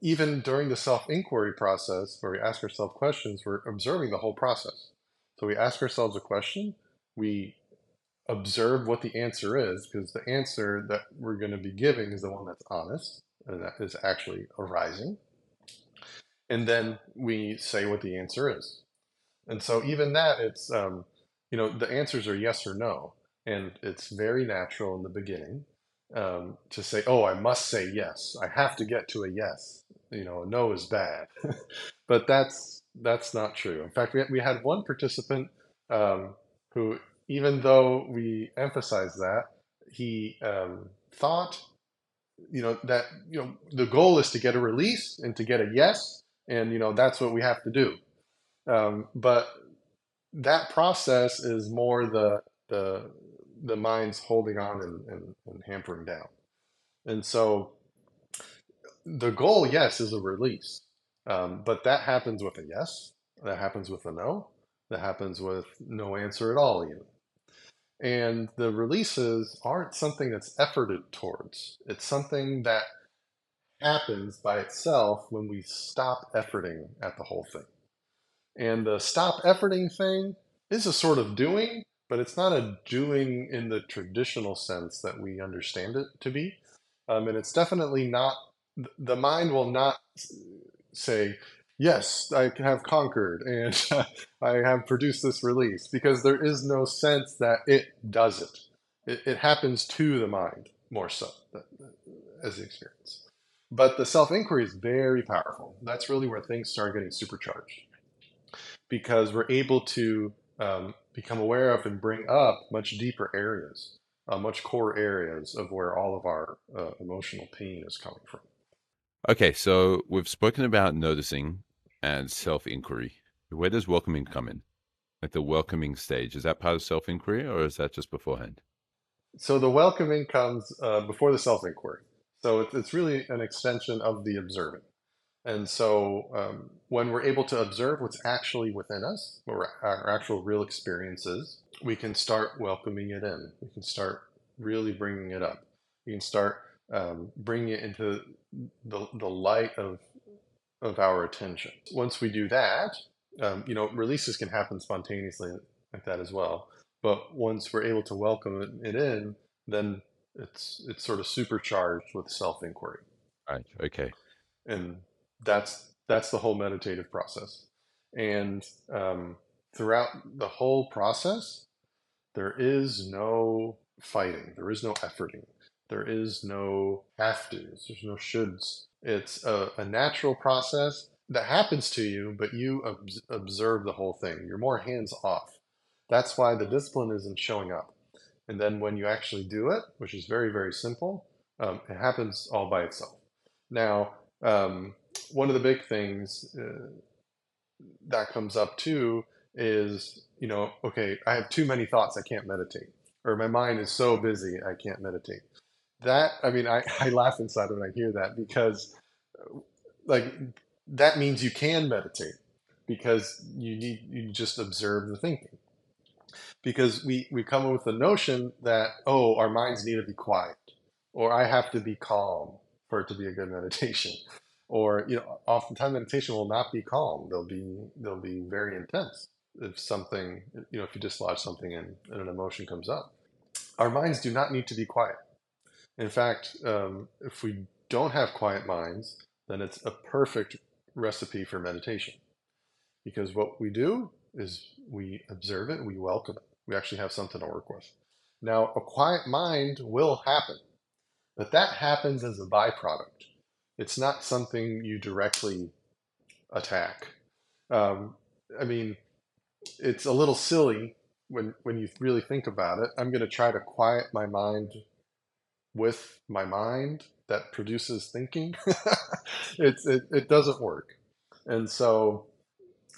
even during the self inquiry process, where we ask ourselves questions, we're observing the whole process. So we ask ourselves a question, we observe what the answer is, because the answer that we're going to be giving is the one that's honest and that is actually arising. And then we say what the answer is. And so even that, it's, um, you know, the answers are yes or no. And it's very natural in the beginning um, to say, oh, I must say yes. I have to get to a yes. You know, a no is bad. but that's that's not true. In fact, we, we had one participant um, who, even though we emphasized that, he um, thought, you know, that you know the goal is to get a release and to get a yes, and you know that's what we have to do. Um, but that process is more the the the mind's holding on and, and, and hampering down, and so the goal, yes, is a release, um, but that happens with a yes, that happens with a no, that happens with no answer at all even. And the releases aren't something that's efforted towards. It's something that happens by itself when we stop efforting at the whole thing. And the stop efforting thing is a sort of doing, but it's not a doing in the traditional sense that we understand it to be. Um, and it's definitely not, the mind will not say, yes, I have conquered and I have produced this release because there is no sense that it does it. It, it happens to the mind more so as the experience. But the self inquiry is very powerful. That's really where things start getting supercharged because we're able to um, become aware of and bring up much deeper areas, uh, much core areas of where all of our uh, emotional pain is coming from. Okay, so we've spoken about noticing and self inquiry. Where does welcoming come in? Like the welcoming stage, is that part of self inquiry or is that just beforehand? So the welcoming comes uh, before the self inquiry. So it's, really an extension of the observing. And so um, when we're able to observe what's actually within us, or our actual real experiences, we can start welcoming it in. We can start really bringing it up. We can start um, bringing it into the, the light of, of our attention. Once we do that, um, you know, releases can happen spontaneously like that as well. But once we're able to welcome it in, then it's it's sort of supercharged with self inquiry. Right. Okay. And that's that's the whole meditative process. And um, throughout the whole process, there is no fighting. There is no efforting. There is no have tos. There's no shoulds. It's a, a natural process that happens to you, but you ob- observe the whole thing. You're more hands off. That's why the discipline isn't showing up. And then when you actually do it, which is very, very simple, um, it happens all by itself. Now, um, one of the big things uh, that comes up too is, you know, okay, I have too many thoughts, I can't meditate, or my mind is so busy, I can't meditate. That, I mean, I, I laugh inside when I hear that because, uh, like, that means you can meditate because you need you just observe the thinking. Because we we come up with the notion that oh our minds need to be quiet or i have to be calm for it to be a good meditation. Or you know oftentimes meditation will not be calm. They'll be they'll be very intense if something you know if you dislodge something and, and an emotion comes up. Our minds do not need to be quiet in fact um, if we don't have quiet minds then it's a perfect recipe for meditation because what we do is we observe it we welcome it we actually have something to work with now a quiet mind will happen but that happens as a byproduct it's not something you directly attack. Um, I mean, it's a little silly when when you really think about it. I'm going to try to quiet my mind with my mind that produces thinking. it's it, it doesn't work, and so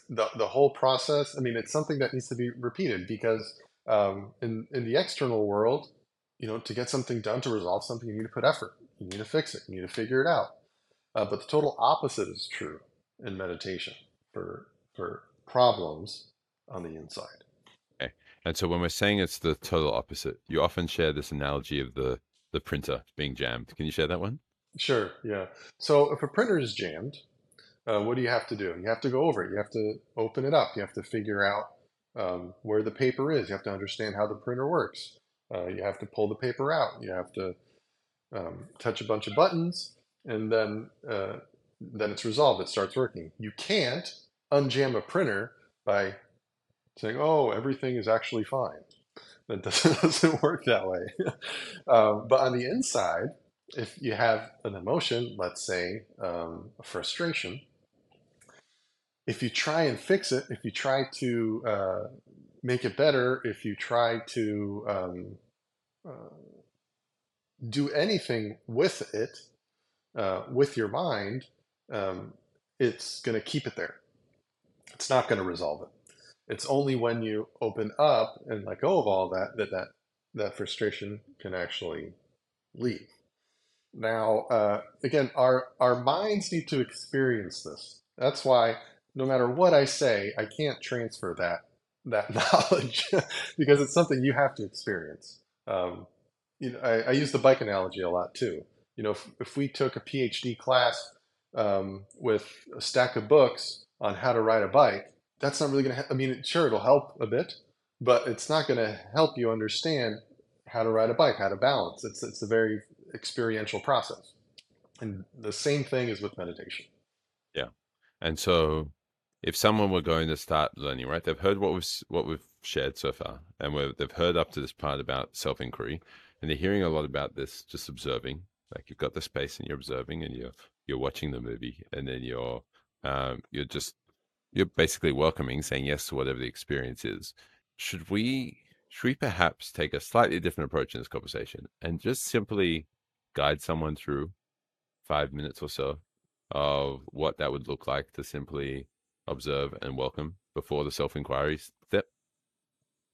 the the whole process. I mean, it's something that needs to be repeated because um, in in the external world, you know, to get something done to resolve something, you need to put effort. You need to fix it. You need to figure it out. Uh, but the total opposite is true in meditation for for problems on the inside. Okay. And so when we're saying it's the total opposite, you often share this analogy of the the printer being jammed. Can you share that one? Sure. Yeah. So if a printer is jammed, uh, what do you have to do? You have to go over it. You have to open it up. You have to figure out um, where the paper is. You have to understand how the printer works. Uh, you have to pull the paper out. You have to um, touch a bunch of buttons and then uh, then it's resolved. It starts working. You can't unjam a printer by saying, "Oh, everything is actually fine." That doesn't, work that way. um, but on the inside, if you have an emotion, let's say um, frustration, if you try and fix it, if you try to uh, make it better, if you try to um, uh, do anything with it, uh, with your mind, um, it's going to keep it there. It's not going to resolve it. It's only when you open up and let go of all that that that, that frustration can actually leave. Now, uh, again, our our minds need to experience this. That's why no matter what I say, I can't transfer that that knowledge because it's something you have to experience. Um, you know, I, I use the bike analogy a lot too you know, if, if we took a PhD class um, with a stack of books on how to ride a bike, that's not really going to, I mean, sure, it'll help a bit, but it's not going to help you understand how to ride a bike, how to balance. It's, it's a very experiential process. And the same thing is with meditation. Yeah. And so, if someone were going to start learning, right, they've heard what we've what we've shared so far, and they've heard up to this part about self inquiry, and they're hearing a lot about this, just observing. Like you've got the space and you're observing, and you're you're watching the movie, and then you're um, you're just you're basically welcoming, saying yes to whatever the experience is. Should we should we perhaps take a slightly different approach in this conversation and just simply guide someone through five minutes or so of what that would look like to simply observe and welcome before the self inquiry step?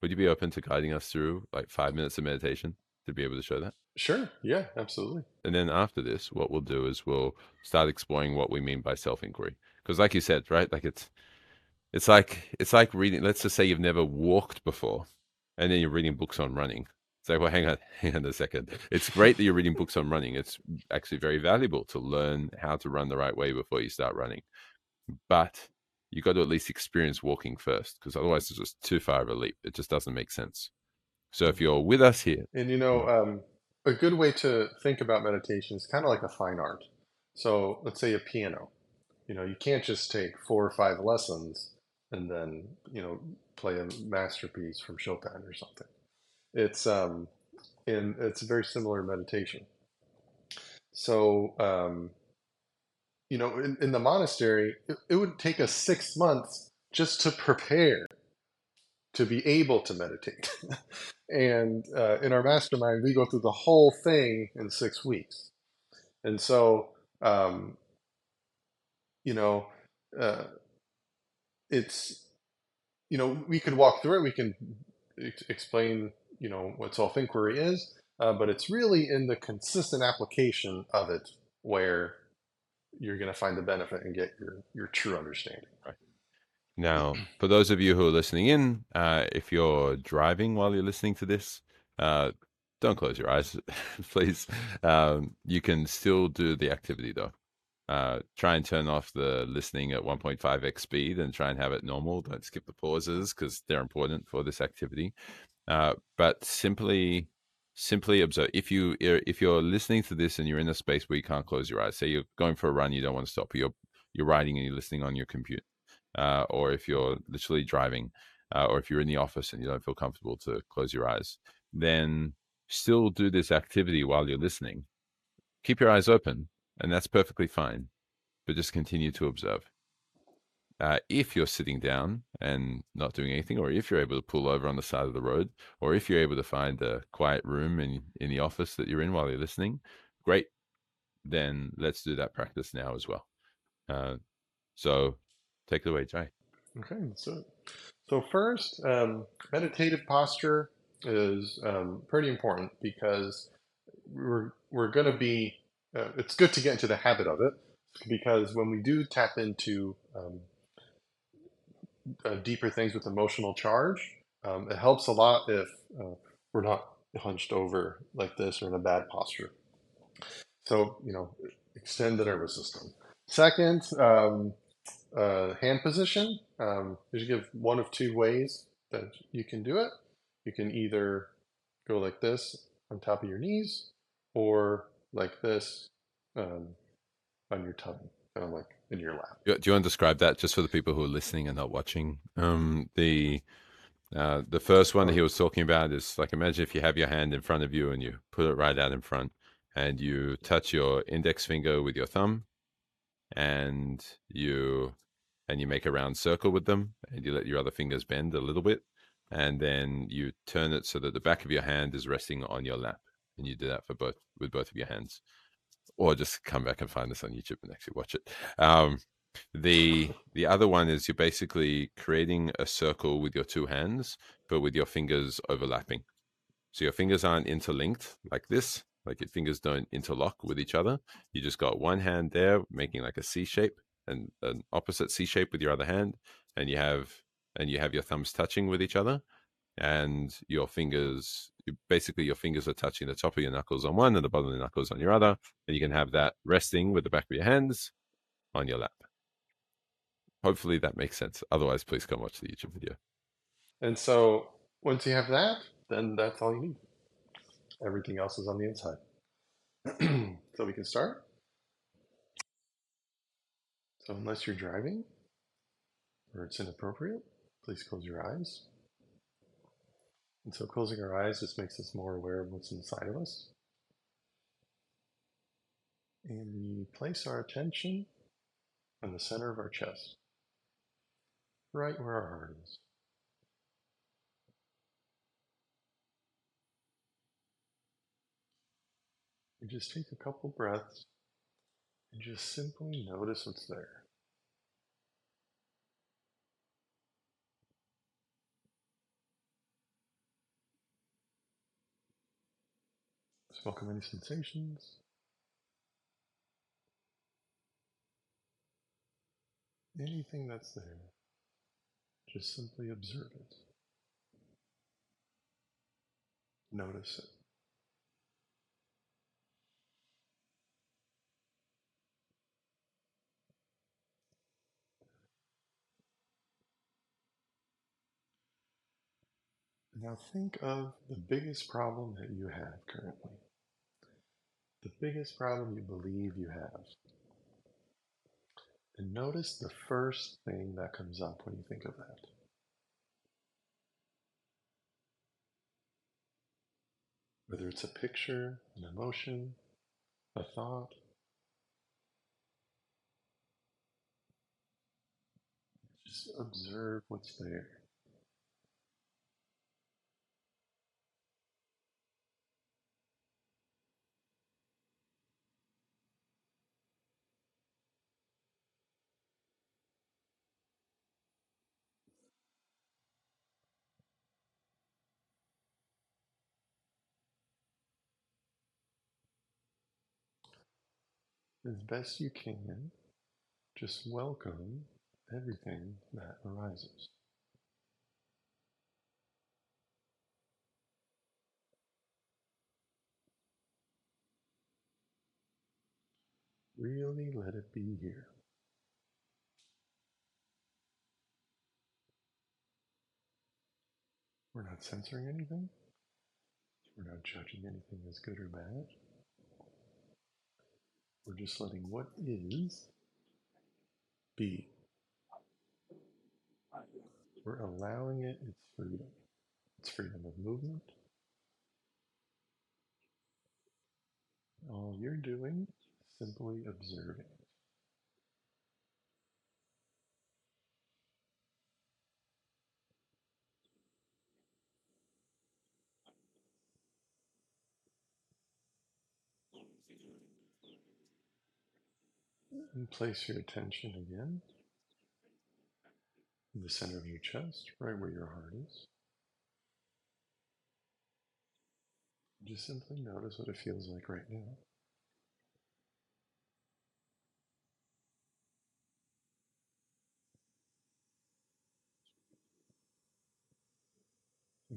Would you be open to guiding us through like five minutes of meditation to be able to show that? Sure. Yeah, absolutely. And then after this, what we'll do is we'll start exploring what we mean by self inquiry. Because, like you said, right, like it's it's like it's like reading. Let's just say you've never walked before, and then you're reading books on running. It's like, well, hang on, hang on a second. It's great that you're reading books on running. It's actually very valuable to learn how to run the right way before you start running. But you got to at least experience walking first, because otherwise it's just too far of a leap. It just doesn't make sense. So if you're with us here, And you know, um, a good way to think about meditation is kind of like a fine art. So let's say a piano. You know, you can't just take four or five lessons and then, you know, play a masterpiece from Chopin or something. It's um, in it's very similar meditation. So um, you know, in, in the monastery, it, it would take us six months just to prepare to be able to meditate. and uh, in our mastermind, we go through the whole thing in six weeks. And so, um, you know, uh, it's, you know, we could walk through it. We can ex- explain, you know, what self inquiry is, uh, but it's really in the consistent application of it where you're going to find the benefit and get your, your true understanding. right? Now, for those of you who are listening in, uh, if you're driving while you're listening to this, uh, don't close your eyes, please. Um, you can still do the activity though. Uh, try and turn off the listening at 1.5x speed and try and have it normal. Don't skip the pauses because they're important for this activity. Uh, but simply, simply observe. If you if you're listening to this and you're in a space where you can't close your eyes, say you're going for a run, you don't want to stop. You're you're riding and you're listening on your computer, uh, or if you're literally driving, uh, or if you're in the office and you don't feel comfortable to close your eyes, then still do this activity while you're listening. Keep your eyes open, and that's perfectly fine, but just continue to observe. Uh, if you're sitting down and not doing anything, or if you're able to pull over on the side of the road, or if you're able to find a quiet room in, in the office that you're in while you're listening, great. Then let's do that practice now as well. Uh, so take it away, Jai. Okay, so so first, um, meditative posture is um, pretty important because we're we're going to be. Uh, it's good to get into the habit of it because when we do tap into um, uh, deeper things with emotional charge, um, it helps a lot if uh, we're not hunched over like this or in a bad posture. So you know, extend the nervous system. Second, um, uh, hand position. Um, you give one of two ways that you can do it. You can either go like this on top of your knees, or like this um, on your tummy, kind of like in your lap. Do you want to describe that just for the people who are listening and not watching? Um, the uh, the first one that he was talking about is like imagine if you have your hand in front of you and you put it right out in front, and you touch your index finger with your thumb, and you and you make a round circle with them, and you let your other fingers bend a little bit, and then you turn it so that the back of your hand is resting on your lap, and you do that for both with both of your hands or just come back and find this on YouTube and actually watch it. Um, the the other one is you're basically creating a circle with your two hands, but with your fingers overlapping. So your fingers aren't interlinked like this, like your fingers don't interlock with each other. You just got one hand there making like a C shape and an opposite C shape with your other hand, and you have and you have your thumbs touching with each other, and your fingers basically your fingers are touching the top of your knuckles on one and the bottom of the knuckles on your other and you can have that resting with the back of your hands on your lap hopefully that makes sense otherwise please come watch the youtube video And so once you have that, then that's all you need. Everything else is on the inside. so we can start. So, unless you're driving or it's inappropriate, please close your eyes. And so, closing our eyes just makes us more aware of what's inside of us. And we place our attention on the center of our chest, right where our heart is. And just take a couple breaths and just simply notice what's there. Just welcome any sensations. Anything that's there, just simply observe it. Notice it. Now think of the biggest problem that you have currently. The biggest problem you believe you have. And notice the first thing that comes up when you think of that. Whether it's a picture, an emotion, a thought. Just observe what's there. As best you can, just welcome everything that arises. Really let it be here. We're not censoring anything. We're not judging anything as good or bad. We're just letting what is be. We're allowing it its freedom, its freedom of movement. All you're doing simply observing. And place your attention again in the center of your chest, right where your heart is. Just simply notice what it feels like right now.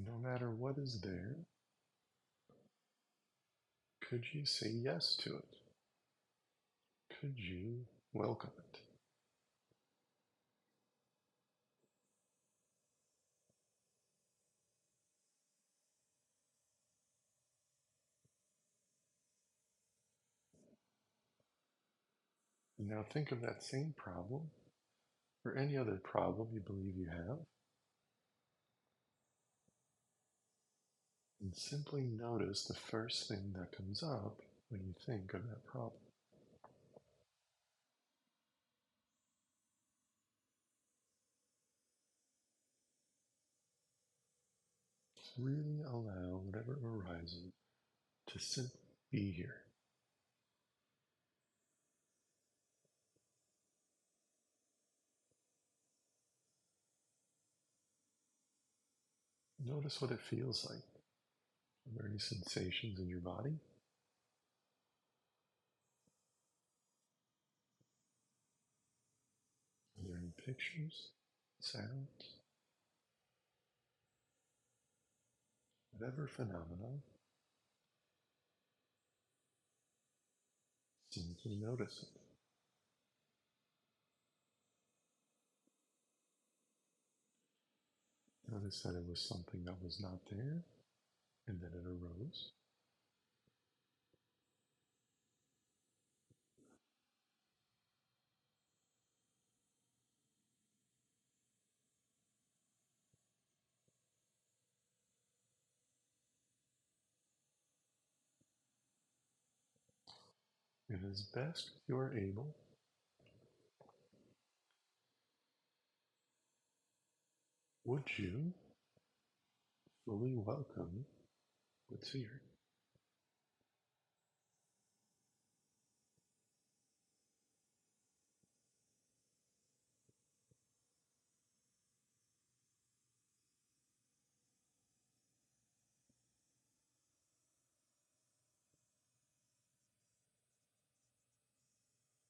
no matter what is there, could you say yes to it? Could you welcome it? Now think of that same problem or any other problem you believe you have. And simply notice the first thing that comes up when you think of that problem. Really allow whatever arises to simply be here. Notice what it feels like. Are there any sensations in your body? Are there any pictures, sounds? Whatever phenomenon, simply notice it. Notice that it was something that was not there and then it arose. As best you are able, would you fully welcome what's here?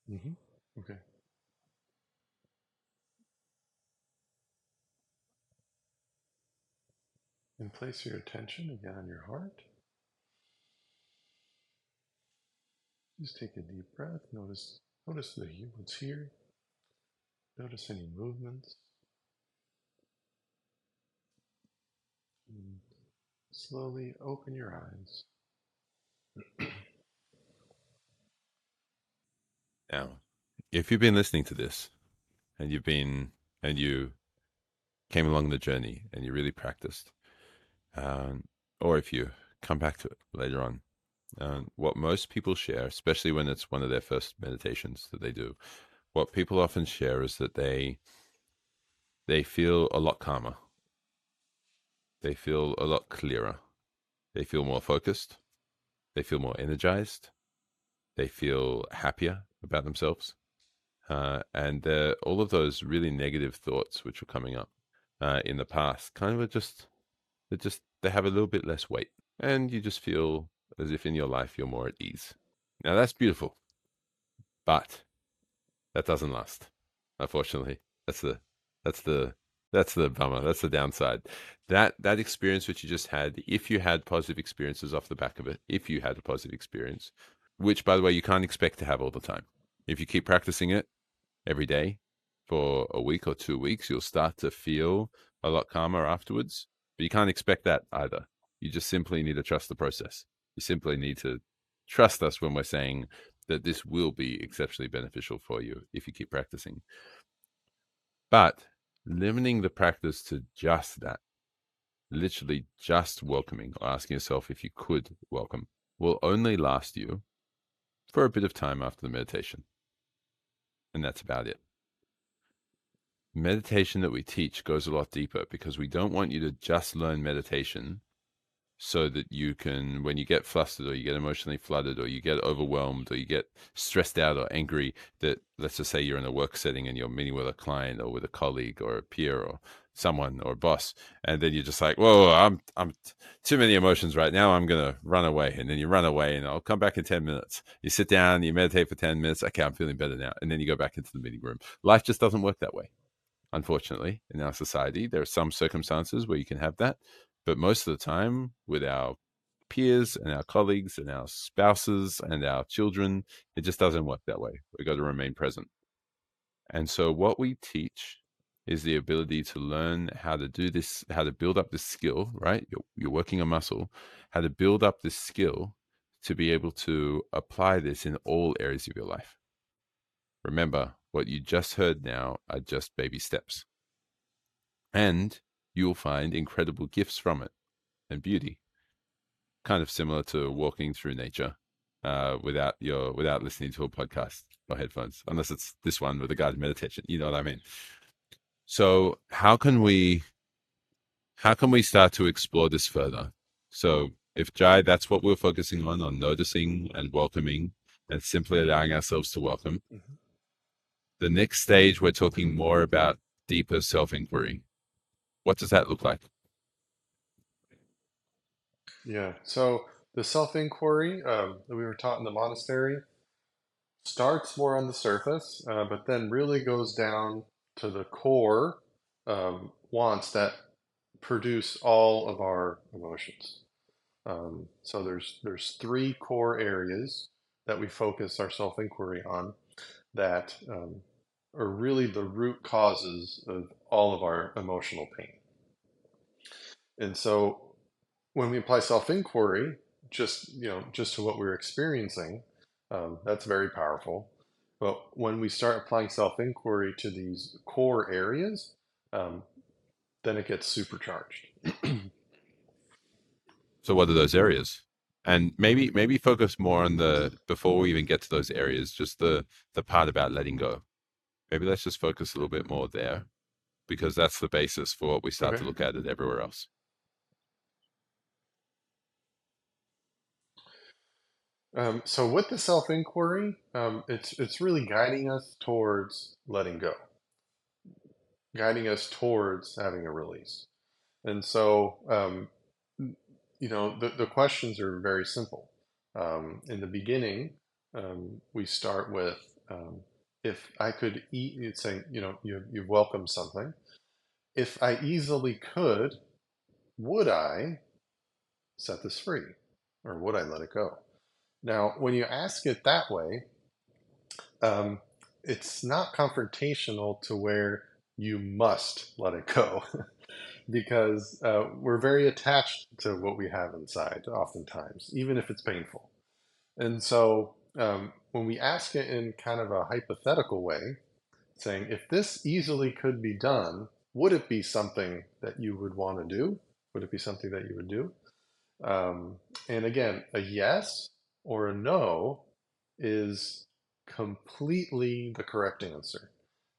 Mm-hmm. Okay. And place your attention again on your heart. Just take a deep breath. Notice notice the what's here. Notice any movements. And slowly open your eyes. Now, if you've been listening to this and you've been and you came along the journey and you really practiced, um, or if you come back to it later on, um, what most people share, especially when it's one of their first meditations that they do, what people often share is that they they feel a lot calmer. They feel a lot clearer. They feel more focused. They feel more energized. They feel happier about themselves. Uh, and all of those really negative thoughts which were coming up uh, in the past kind of just they just they have a little bit less weight and you just feel as if in your life you're more at ease. Now that's beautiful but that doesn't last unfortunately. That's the that's the that's the bummer that's the downside. That that experience which you just had if you had positive experiences off the back of it if you had a positive experience which by the way you can't expect to have all the time. If you keep practicing it every day for a week or two weeks, you'll start to feel a lot calmer afterwards. But you can't expect that either. You just simply need to trust the process. You simply need to trust us when we're saying that this will be exceptionally beneficial for you if you keep practicing. But limiting the practice to just that, literally just welcoming or asking yourself if you could welcome, will only last you for a bit of time after the meditation and that's about it. Meditation that we teach goes a lot deeper because we don't want you to just learn meditation so that you can, when you get flustered or you get emotionally flooded or you get overwhelmed or you get stressed out or angry, that let's just say you're in a work setting and you're meeting with a client or with a colleague or a peer or someone or boss, and then you're just like, whoa, I'm I'm too many emotions right now. I'm gonna run away, and then you run away, and I'll come back in ten minutes. You sit down, you meditate for ten minutes. Okay, I'm feeling better now, and then you go back into the meeting room. Life just doesn't work that way. Unfortunately, in our society, there are some circumstances where you can have that, but most of the time, with our peers and our colleagues and our spouses and our children, it just doesn't work that way. We've got to remain present. And so, what we teach is the ability to learn how to do this, how to build up this skill, right? You're, you're working a muscle, how to build up this skill to be able to apply this in all areas of your life. Remember, what you just heard now are just baby steps. And you'll find incredible gifts from it and beauty. Kind of similar to walking through nature uh, without your without listening to a podcast or headphones, unless it's this one with a guided meditation. You know what I mean? So how can we how can we start to explore this further? So if Jai, that's what we're focusing on, on noticing and welcoming and simply allowing ourselves to welcome. Mm-hmm. The next stage, we're talking more about deeper self inquiry. What does that look like? Yeah. So the self inquiry um, that we were taught in the monastery starts more on the surface, uh, but then really goes down to the core um, wants that produce all of our emotions. Um, so there's there's three core areas that we focus our self inquiry on that um, are really the root causes of all of our emotional pain. And so when we apply self inquiry, just you know just to what we're experiencing, um, that's very powerful. But when we start applying self inquiry to these core areas, um, then it gets supercharged. so, what are those areas? and maybe maybe focus more on the before we even get to those areas, just the the part about letting go. Maybe let's just focus a little bit more there, because that's the basis for what we start Okay. to look at it everywhere else. Um, so with the self-inquiry, um, it's it's really guiding us towards letting go, guiding us towards having a release. And so, um, you know, the, the questions are very simple. Um, in the beginning, um, we start with um, if I could eat, you'd say, you know, you, you've welcomed something. If I easily could, would I set this free or would I let it go? Now, when you ask it that way, um, it's not confrontational to where you must let it go because uh, we're very attached to what we have inside, oftentimes, even if it's painful. And so um, when we ask it in kind of a hypothetical way, saying, if this easily could be done, would it be something that you would want to do? Would it be something that you would do? Um, and again, a yes or a no is completely the correct answer,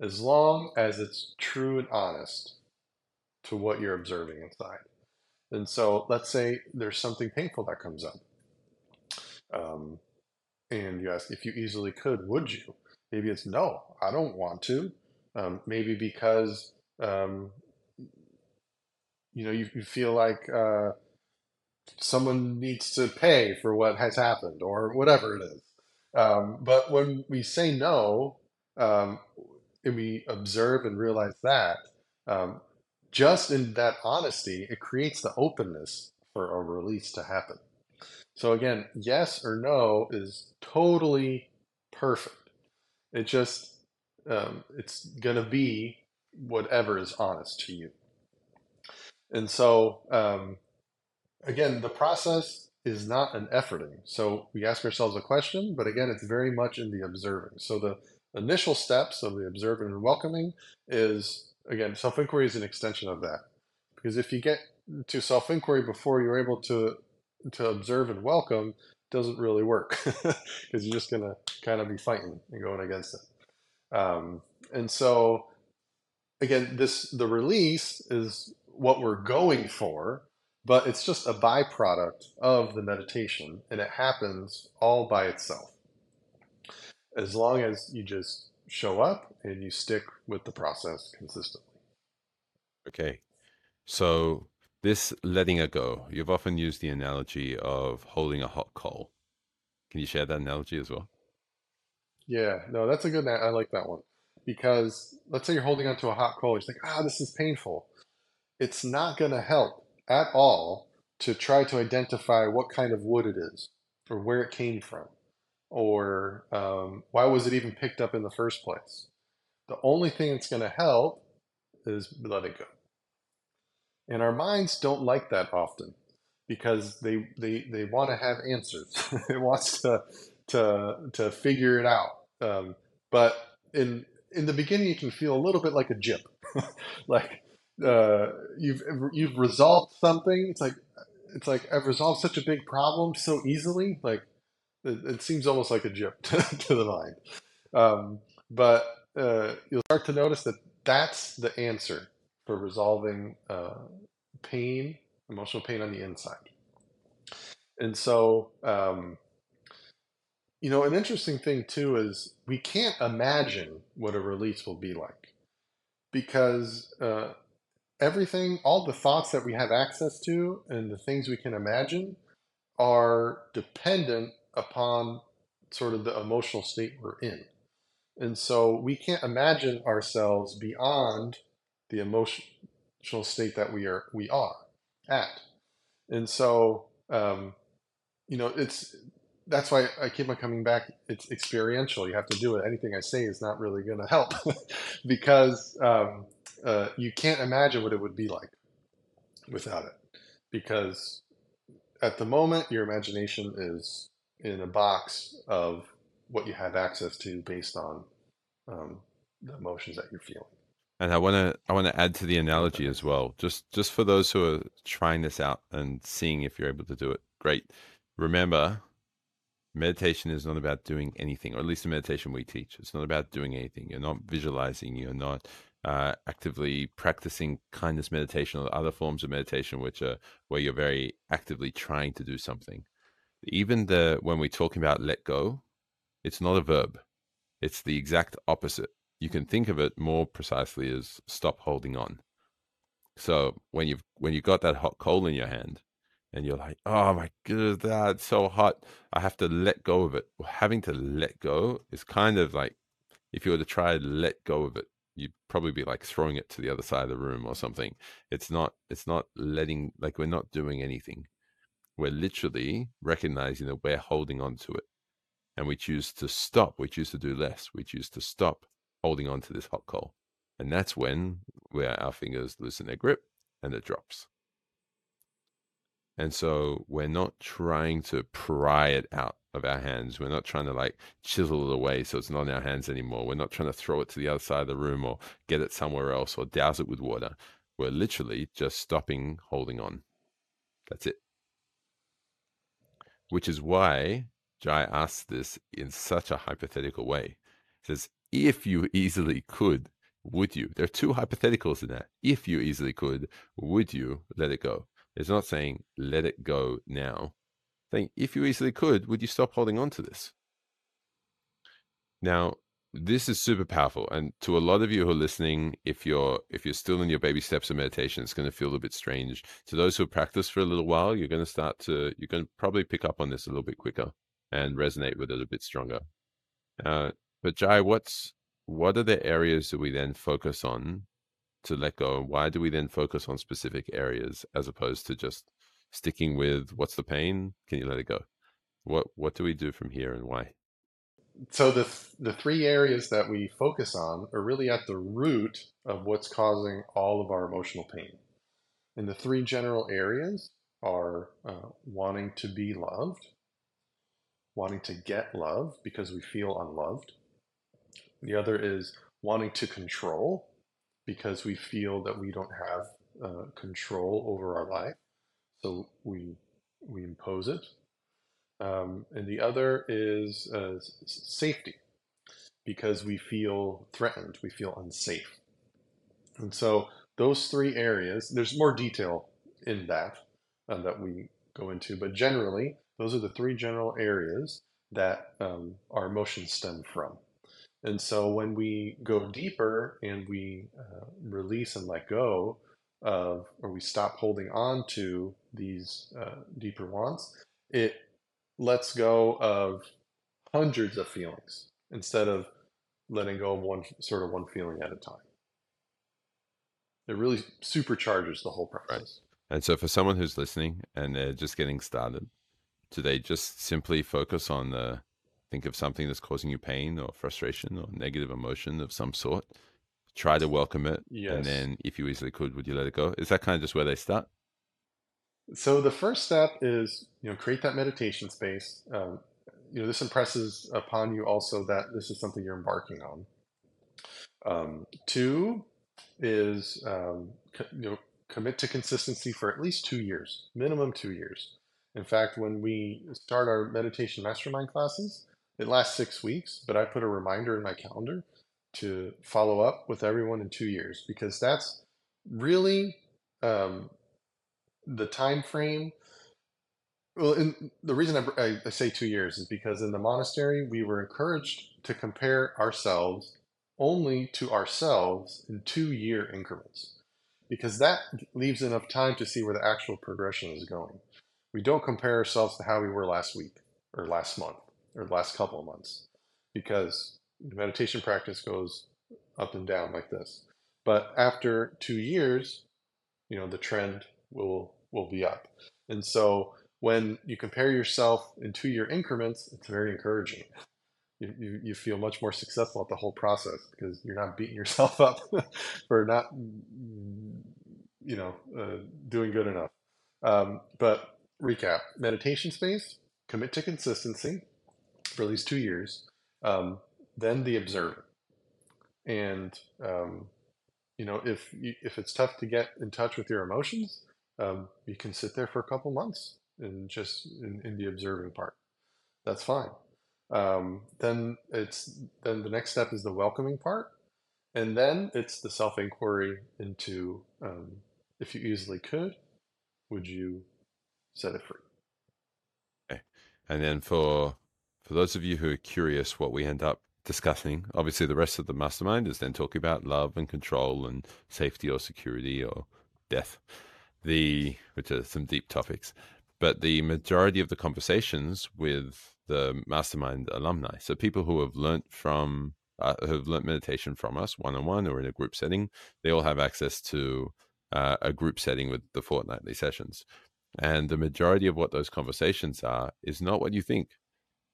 as long as it's true and honest to what you're observing inside. And so let's say there's something painful that comes up. Um, and you ask if you easily could, would you? Maybe it's no, I don't want to. Um, maybe because um, you know you, you feel like uh, someone needs to pay for what has happened or whatever it is. Um, but when we say no, um, and we observe and realize that, um, just in that honesty, it creates the openness for a release to happen. So again, yes or no is totally perfect. It just um, it's gonna be whatever is honest to you. And so um, again, the process is not an efforting. So we ask ourselves a question, but again, it's very much in the observing. So the initial steps of the observing and welcoming is again, self-inquiry is an extension of that. Because if you get to self-inquiry before you're able to to observe and welcome, doesn't really work because you're just gonna kind of be fighting and going against it. Um, and so again, this the release is what we're going for, but it's just a byproduct of the meditation, and it happens all by itself. As long as you just show up and you stick with the process consistently. Okay. So this letting it go, you've often used the analogy of holding a hot coal. Can you share that analogy as well? Yeah, no, that's a good. I like that one because let's say you're holding onto a hot coal. You're like, ah, this is painful. It's not going to help at all to try to identify what kind of wood it is or where it came from or um, why was it even picked up in the first place. The only thing that's going to help is let it go. And our minds don't like that often because they they, they want to have answers. it wants to to to figure it out. Um, but in in the beginning, you can feel a little bit like a jip, like uh, you've you've resolved something. It's like it's like I've resolved such a big problem so easily. Like it, it seems almost like a jip to, to the mind. Um, but uh, you'll start to notice that that's the answer for resolving uh, pain, emotional pain on the inside. And so, um, you know, an interesting thing too is we can't imagine what a release will be like because uh, everything, all the thoughts that we have access to and the things we can imagine are dependent upon sort of the emotional state we're in. And so we can't imagine ourselves beyond the emotional state that we are we are at. And so um, you know, it's that's why I keep on coming back. It's experiential. You have to do it. Anything I say is not really going to help because um, uh, you can't imagine what it would be like without it. Because at the moment, your imagination is in a box of what you have access to based on um, the emotions that you're feeling. And I want to I want to add to the analogy as well, just just for those who are trying this out and seeing if you're able to do it. Great. remember, meditation is not about doing anything, or at least the meditation we teach. It's not about doing anything. You're not visualizing. You're not uh, actively practicing kindness meditation or other forms of meditation, which are where you're very actively trying to do something. Even the when we're talking about let go, it's not a verb. It's the exact opposite. You can think of it more precisely as stop holding on. So when you've when you got that hot coal in your hand, and you're like, oh my god, that's so hot. I have to let go of it. Well, having to let go is kind of like if you were to try to let go of it, you'd probably be like throwing it to the other side of the room or something. It's not it's not letting like we're not doing anything. We're literally recognizing that we're holding on to it. And we choose to stop. We choose to do less. We choose to stop holding on to this hot coal. And that's when where our fingers loosen their grip and it drops. And so we're not trying to pry it out of our hands. We're not trying to like chisel it away so it's not in our hands anymore. We're not trying to throw it to the other side of the room or get it somewhere else or douse it with water. We're literally just stopping holding on. That's it. Which is why Jai asks this in such a hypothetical way. He says, if you easily could, would you? There are two hypotheticals in that. If you easily could, would you let it go? It's not saying let it go now. Saying if you easily could, would you stop holding on to this? Now, this is super powerful, and to a lot of you who are listening, if you're if you're still in your baby steps of meditation, it's going to feel a bit strange. To those who practice for a little while, you're going to start to you're going to probably pick up on this a little bit quicker and resonate with it a bit stronger. Uh, but Jai, what's what are the areas that we then focus on to let go? And Why do we then focus on specific areas as opposed to just sticking with what's the pain? Can you let it go? What what do we do from here and why? So the the three areas that we focus on are really at the root of what's causing all of our emotional pain. And the three general areas are uh, wanting to be loved, wanting to get love because we feel unloved. The other is wanting to control because we feel that we don't have uh, control over our life. So we, we impose it. Um, and the other is uh, safety because we feel threatened, we feel unsafe. And so those three areas, there's more detail in that um, that we go into, but generally, those are the three general areas that um, our emotions stem from. And so when we go deeper and we uh, release and let go of, or we stop holding on to these uh, deeper wants, it lets go of hundreds of feelings instead of letting go of one sort of one feeling at a time. It really supercharges the whole process. Right. And so for someone who's listening and they're just getting started, do they just simply focus on the think of something that's causing you pain or frustration or negative emotion of some sort try to welcome it yes. and then if you easily could would you let it go? Is that kind of just where they start? So the first step is you know create that meditation space um, you know this impresses upon you also that this is something you're embarking on. Um, two is um, you know commit to consistency for at least two years minimum two years. In fact when we start our meditation mastermind classes it lasts six weeks, but I put a reminder in my calendar to follow up with everyone in two years because that's really um, the time frame. Well, the reason I, I, say two years is because in the monastery we were encouraged to compare ourselves only to ourselves in two year increments because that leaves enough time to see where the actual progression is going. We don't compare ourselves to how we were last week or last month or last couple of months because the meditation practice goes up and down like this. But after two years, you know, the trend will will be up. And so when you compare yourself in two year increments, it's very encouraging. You, you, you feel much more successful at the whole process because you're not beating yourself up for not, you know, uh, doing good enough. Um, but recap meditation space, commit to consistency, for at least two years, um, then the observer. And um, you know, if if it's tough to get in touch with your emotions, um, you can sit there for a couple months and just in, in the observing part. That's fine. Um, then it's then the next step is the welcoming part, and then it's the self inquiry into um, if you easily could, would you set it free? Okay. And then for for those of you who are curious what we end up discussing, obviously the rest of the mastermind is then talking about love and control and safety or security or death. The which are some deep topics. But the majority of the conversations with the mastermind alumni, so people who have learned from uh, who have learned meditation from us one on one or in a group setting, they all have access to uh, a group setting with the fortnightly sessions. And the majority of what those conversations are is not what you think.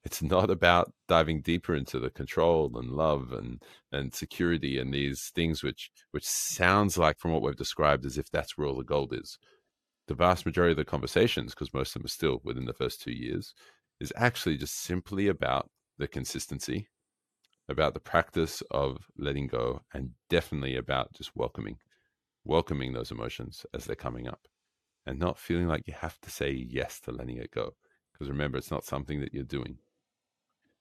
It's not about diving deeper into the control and love and, and security and these things which which sounds like from what we've described as if that's where all the gold is. The vast majority of the conversations, because most of them are still within the first two years, is actually just simply about the consistency, about the practice of letting go, and definitely about just welcoming, welcoming those emotions as they're coming up and not feeling like you have to say yes to letting it go. Because remember, it's not something that you're doing.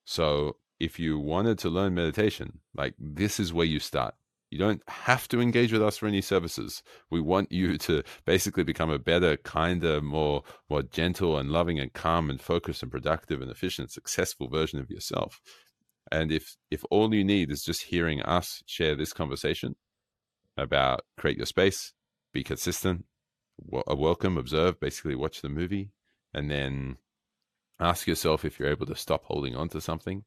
So if you wanted to learn meditation, like this is where you start. You don't have to engage with us for any services. We want you to basically become a better, kinder, more more gentle and loving and calm and focused and productive and efficient, successful version of yourself. And if if all you need is just hearing us share this conversation about create your space, be consistent, a uh, welcome, observe, basically watch the movie, and then ask yourself if you're able to stop holding on to something.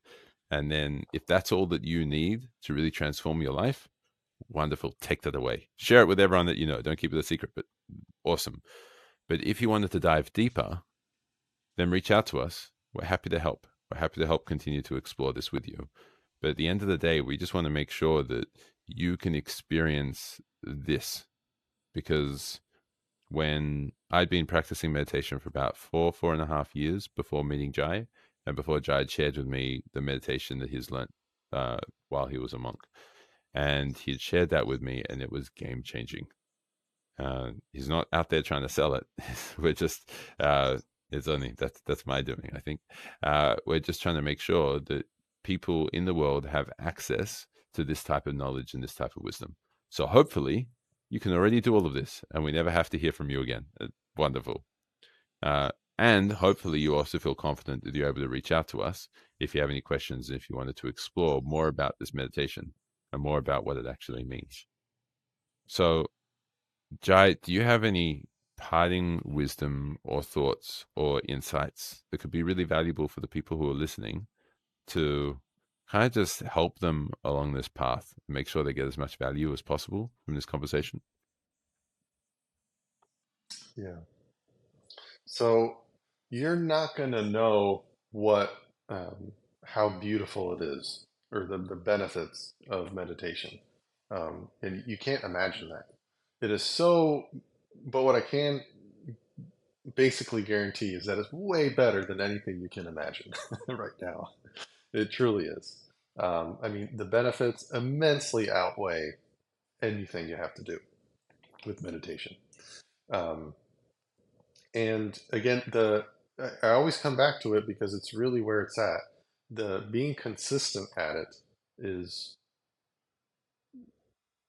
And then if that's all that you need to really transform your life, wonderful, take that away. Share it with everyone that you know. Don't keep it a secret, but awesome. But if you wanted to dive deeper, then reach out to us. We're happy to help. We're happy to help continue to explore this with you. But at the end of the day, we just want to make sure that you can experience this because when I'd been practicing meditation for about four, four and a half years before meeting Jai, and before Jai had shared with me the meditation that he's learnt uh, while he was a monk. And he had shared that with me, and it was game changing. Uh, he's not out there trying to sell it. we're just, uh, it's only that's that's my doing. I think uh, we're just trying to make sure that people in the world have access to this type of knowledge and this type of wisdom. So hopefully, you can already do all of this, and we never have to hear from you again. Uh, wonderful. Uh, and hopefully, you also feel confident that you're able to reach out to us if you have any questions, if you wanted to explore more about this meditation and more about what it actually means. So, Jai, do you have any parting wisdom or thoughts or insights that could be really valuable for the people who are listening to kind of just help them along this path, make sure they get as much value as possible from this conversation? Yeah. So you're not going to know what, um, how beautiful it is or the, the benefits of meditation. Um, and you can't imagine that. It is so, but what I can basically guarantee is that it's way better than anything you can imagine right now. It truly is. Um, I mean, the benefits immensely outweigh anything you have to do with meditation. Um, and again, the I always come back to it because it's really where it's at. The being consistent at it is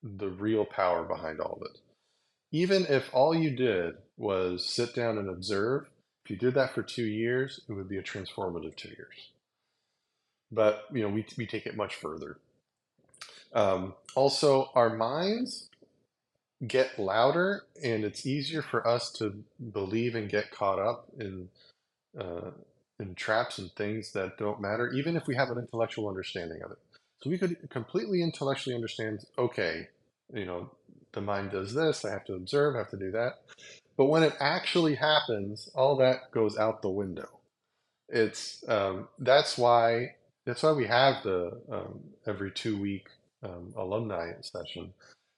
the real power behind all of it. Even if all you did was sit down and observe, if you did that for two years, it would be a transformative two years but you know we, we take it much further. Um, also our minds get louder and it's easier for us to believe and get caught up in uh, in traps and things that don't matter even if we have an intellectual understanding of it. So we could completely intellectually understand okay you know the mind does this i have to observe i have to do that. But when it actually happens all that goes out the window. It's um, that's why that's why we have the um, every two week um, alumni session,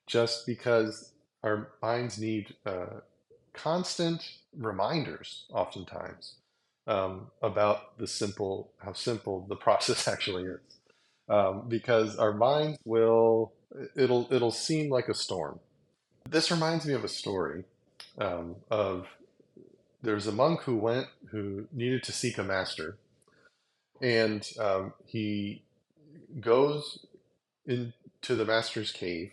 just because our minds need uh, constant reminders, oftentimes, um, about the simple, how simple the process actually is. Um, because our minds will, it'll, it'll seem like a storm. This reminds me of a story um, of there's a monk who went who needed to seek a master, and um, he goes into the master's cave,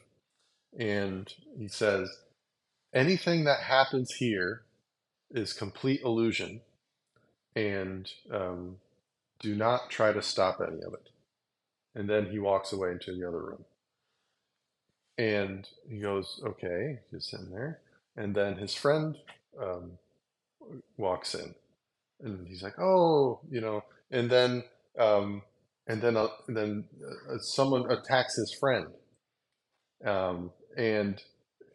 and he says, "Anything that happens here is complete illusion, and um, do not try to stop any of it." And then he walks away into the other room. And he goes, okay, he's sitting there. And then his friend um, walks in, and he's like, oh, you know, and then um, and then uh, then uh, someone attacks his friend, um, and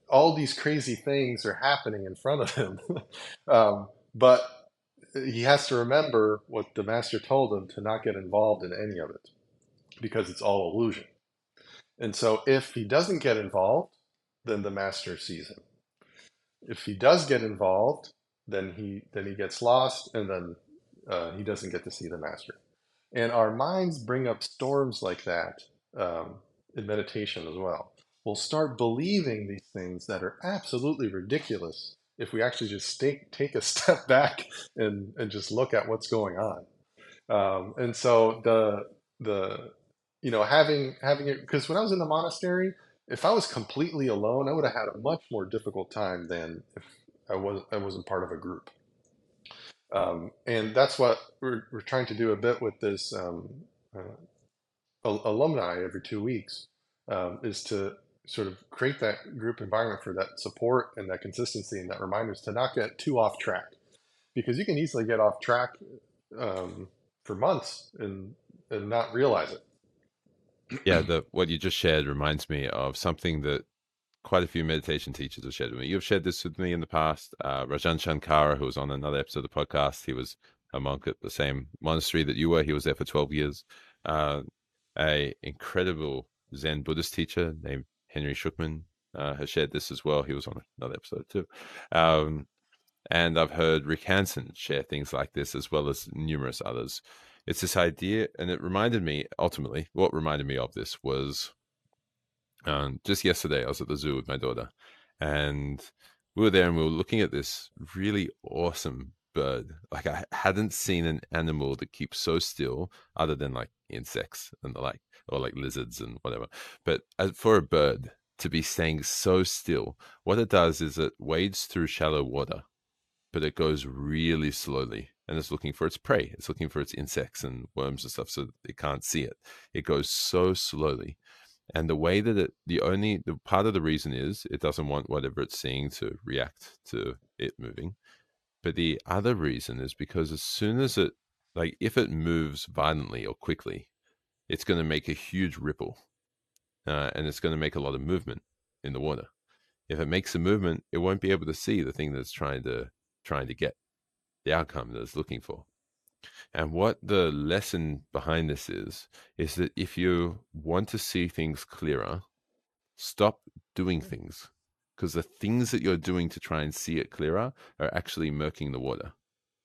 all these crazy things are happening in front of him, um, but he has to remember what the master told him to not get involved in any of it because it's all illusion. And so if he doesn't get involved, then the master sees him. If he does get involved, then he then he gets lost, and then uh, he doesn't get to see the master. And our minds bring up storms like that um, in meditation as well. We'll start believing these things that are absolutely ridiculous if we actually just take take a step back and and just look at what's going on. Um, and so the the you know, having having it because when I was in the monastery, if I was completely alone, I would have had a much more difficult time than if I was I wasn't part of a group. Um, and that's what we're we're trying to do a bit with this um, uh, alumni every two weeks um, is to sort of create that group environment for that support and that consistency and that reminders to not get too off track. Because you can easily get off track um, for months and and not realize it. Yeah, the what you just shared reminds me of something that quite a few meditation teachers have shared with me. You've shared this with me in the past. Uh, Rajan Shankara, who was on another episode of the podcast, he was a monk at the same monastery that you were. He was there for twelve years. Uh, a incredible Zen Buddhist teacher named Henry Shukman uh, has shared this as well. He was on another episode too. Um, and I've heard Rick Hanson share things like this as well as numerous others it's this idea, and it reminded me ultimately. What reminded me of this was um, just yesterday. I was at the zoo with my daughter, and we were there, and we were looking at this really awesome bird. Like I hadn't seen an animal that keeps so still, other than like insects and the like, or like lizards and whatever. But as for a bird to be staying so still, what it does is it wades through shallow water, but it goes really slowly and it's looking for its prey. It's looking for its insects and worms and stuff, so it can't see it. It goes so slowly. And the way that it, the only, the part of the reason is it doesn't want whatever it's seeing to react to it moving. But the other reason is because as soon as it, like if it moves violently or quickly, it's going to make a huge ripple uh, and it's going to make a lot of movement in the water. If it makes a movement, it won't be able to see the thing that's trying to trying to get the outcome that it's looking for. And what the lesson behind this is, is that if you want to see things clearer, stop doing mm-hmm. things because the things that you're doing to try and see it clearer are actually murking the water.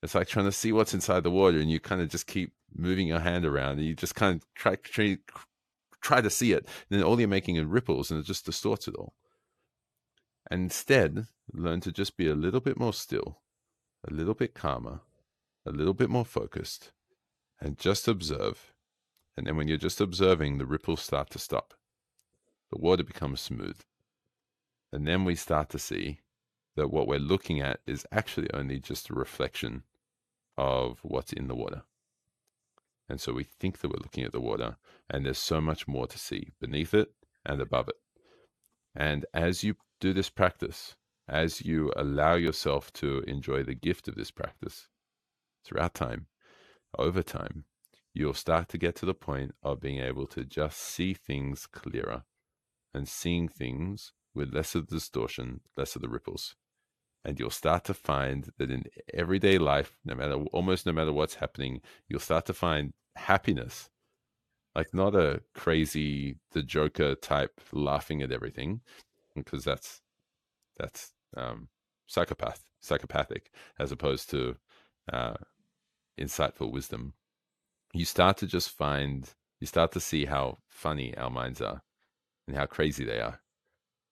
It's like trying to see what's inside the water, and you kind of just keep moving your hand around, and you just kind of try try, try to see it. And then all you're making are ripples, and it just distorts it all. And instead, learn to just be a little bit more still a little bit calmer, a little bit more focused, and just observe. And then when you're just observing, the ripples start to stop. The water becomes smooth. And then we start to see that what we're looking at is actually only just a reflection of what's in the water. And so we think that we're looking at the water, and there's so much more to see beneath it and above it. And as you do this practice, as you allow yourself to enjoy the gift of this practice throughout time, over time, you'll start to get to the point of being able to just see things clearer and seeing things with less of the distortion, less of the ripples. And you'll start to find that in everyday life, no matter almost no matter what's happening, you'll start to find happiness. Like not a crazy the Joker type laughing at everything, because that's that's um, psychopath, psychopathic, as opposed to uh, insightful wisdom, you start to just find, you start to see how funny our minds are and how crazy they are.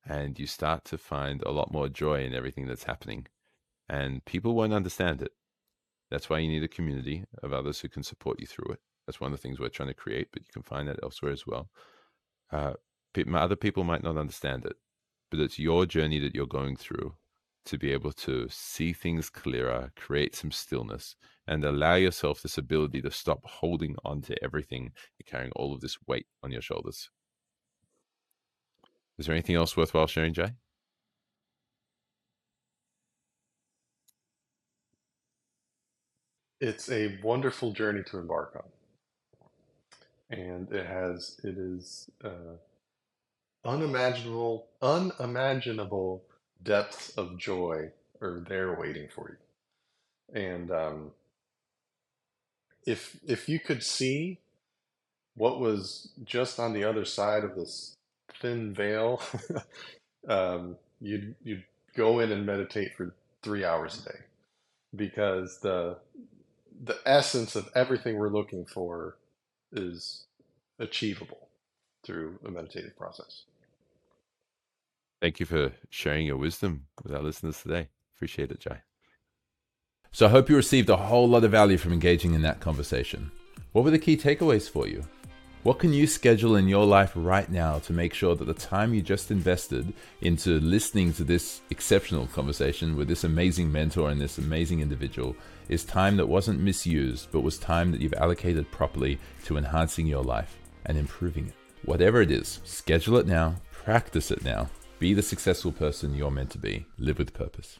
And you start to find a lot more joy in everything that's happening. and people won't understand it. That's why you need a community of others who can support you through it. That's one of the things we're trying to create, but you can find that elsewhere as well. Uh, other people might not understand it, but it's your journey that you're going through to be able to see things clearer, create some stillness, and allow yourself this ability to stop holding on to everything carrying all of this weight on your shoulders. Is there anything else worthwhile sharing, Jai? It's a wonderful journey to embark on. And it has, it is uh, unimaginable, unimaginable depths of joy are there waiting for you. And um, if if you could see what was just on the other side of this thin veil, um, you'd you'd go in and meditate for three hours a day because the the essence of everything we're looking for is achievable through a meditative process. Thank you for sharing your wisdom with our listeners today. Appreciate it, Jai. So I hope you received a whole lot of value from engaging in that conversation. What were the key takeaways for you? What can you schedule in your life right now to make sure that the time you just invested into listening to this exceptional conversation with this amazing mentor and this amazing individual is time that wasn't misused, but was time that you've allocated properly to enhancing your life and improving it? Whatever it is, schedule it now, practice it now, be the successful person you're meant to be. Live with purpose.